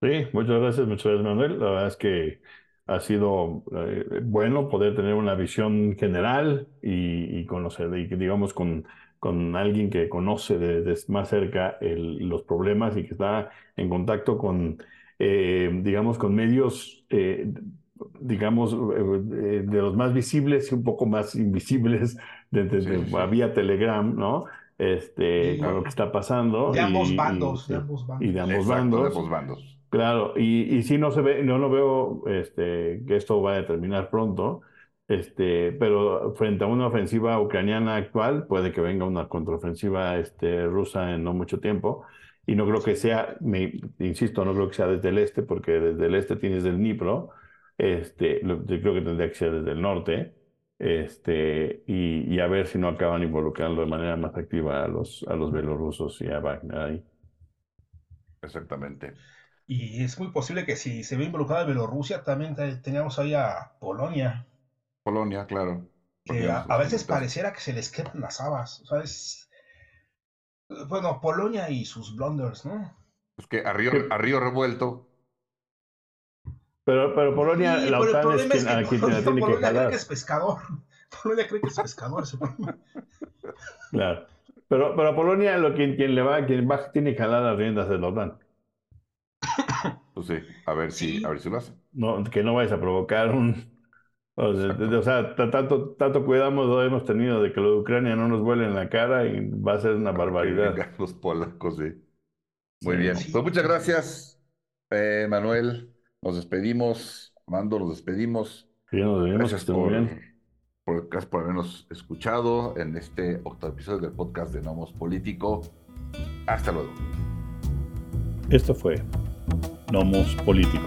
Sí, muchas gracias, muchas gracias, Manuel. La verdad es que ha sido eh, bueno poder tener una visión general y, conocer, y digamos, con, con alguien que conoce de, más cerca los problemas y que está en contacto con, eh, digamos, con medios, eh, digamos, de los más visibles y un poco más invisibles, de, vía Telegram, ¿no? Este, con lo que está pasando. De ambos bandos, de ambos bandos. Y de ambos bandos. De bandos. Claro, y, y sí no se ve, no lo veo este, que esto va a terminar pronto, este, pero frente a una ofensiva ucraniana actual, puede que venga una contraofensiva este, rusa en no mucho tiempo. Y no creo que sea, me, insisto, no creo que sea desde el este, porque desde el este tienes el Dnipro, este, yo creo que tendría que ser desde el norte este, y, a ver si no acaban involucrando de manera más activa a los, a los belorrusos y a Wagner ahí. Exactamente. Y es muy posible que si se ve involucrada Bielorrusia, también teníamos ahí a Polonia. Polonia, claro. Que a, veces pareciera que se les quedan las habas. Bueno, Polonia y sus blunders, ¿no? Es que a río, a río revuelto pero, pero Polonia, la OTAN es, quien, a quien Polonia, *laughs* tiene que jalar. cree que es pescador. *laughs* Polonia cree que es pescador. claro. Pero, pero a Polonia lo que, quien le va, quien va, tiene que jalar las riendas de la OTAN. *coughs* Pues sí, a ver si, sí. a ver si lo hace. No, que no vayas a provocar un. O sea, o sea, tanto, tanto cuidamos lo hemos tenido de que lo de Ucrania no nos vuele en la cara y va a ser una barbaridad. Los polacos, sí. Muy bien. Pues muchas gracias, eh, Manuel. Nos despedimos, Mando, nos despedimos. nos gracias por, bien. Por, gracias por habernos escuchado en este octavo episodio del podcast de Nomos Político. Hasta luego. Esto fue Nomos Político.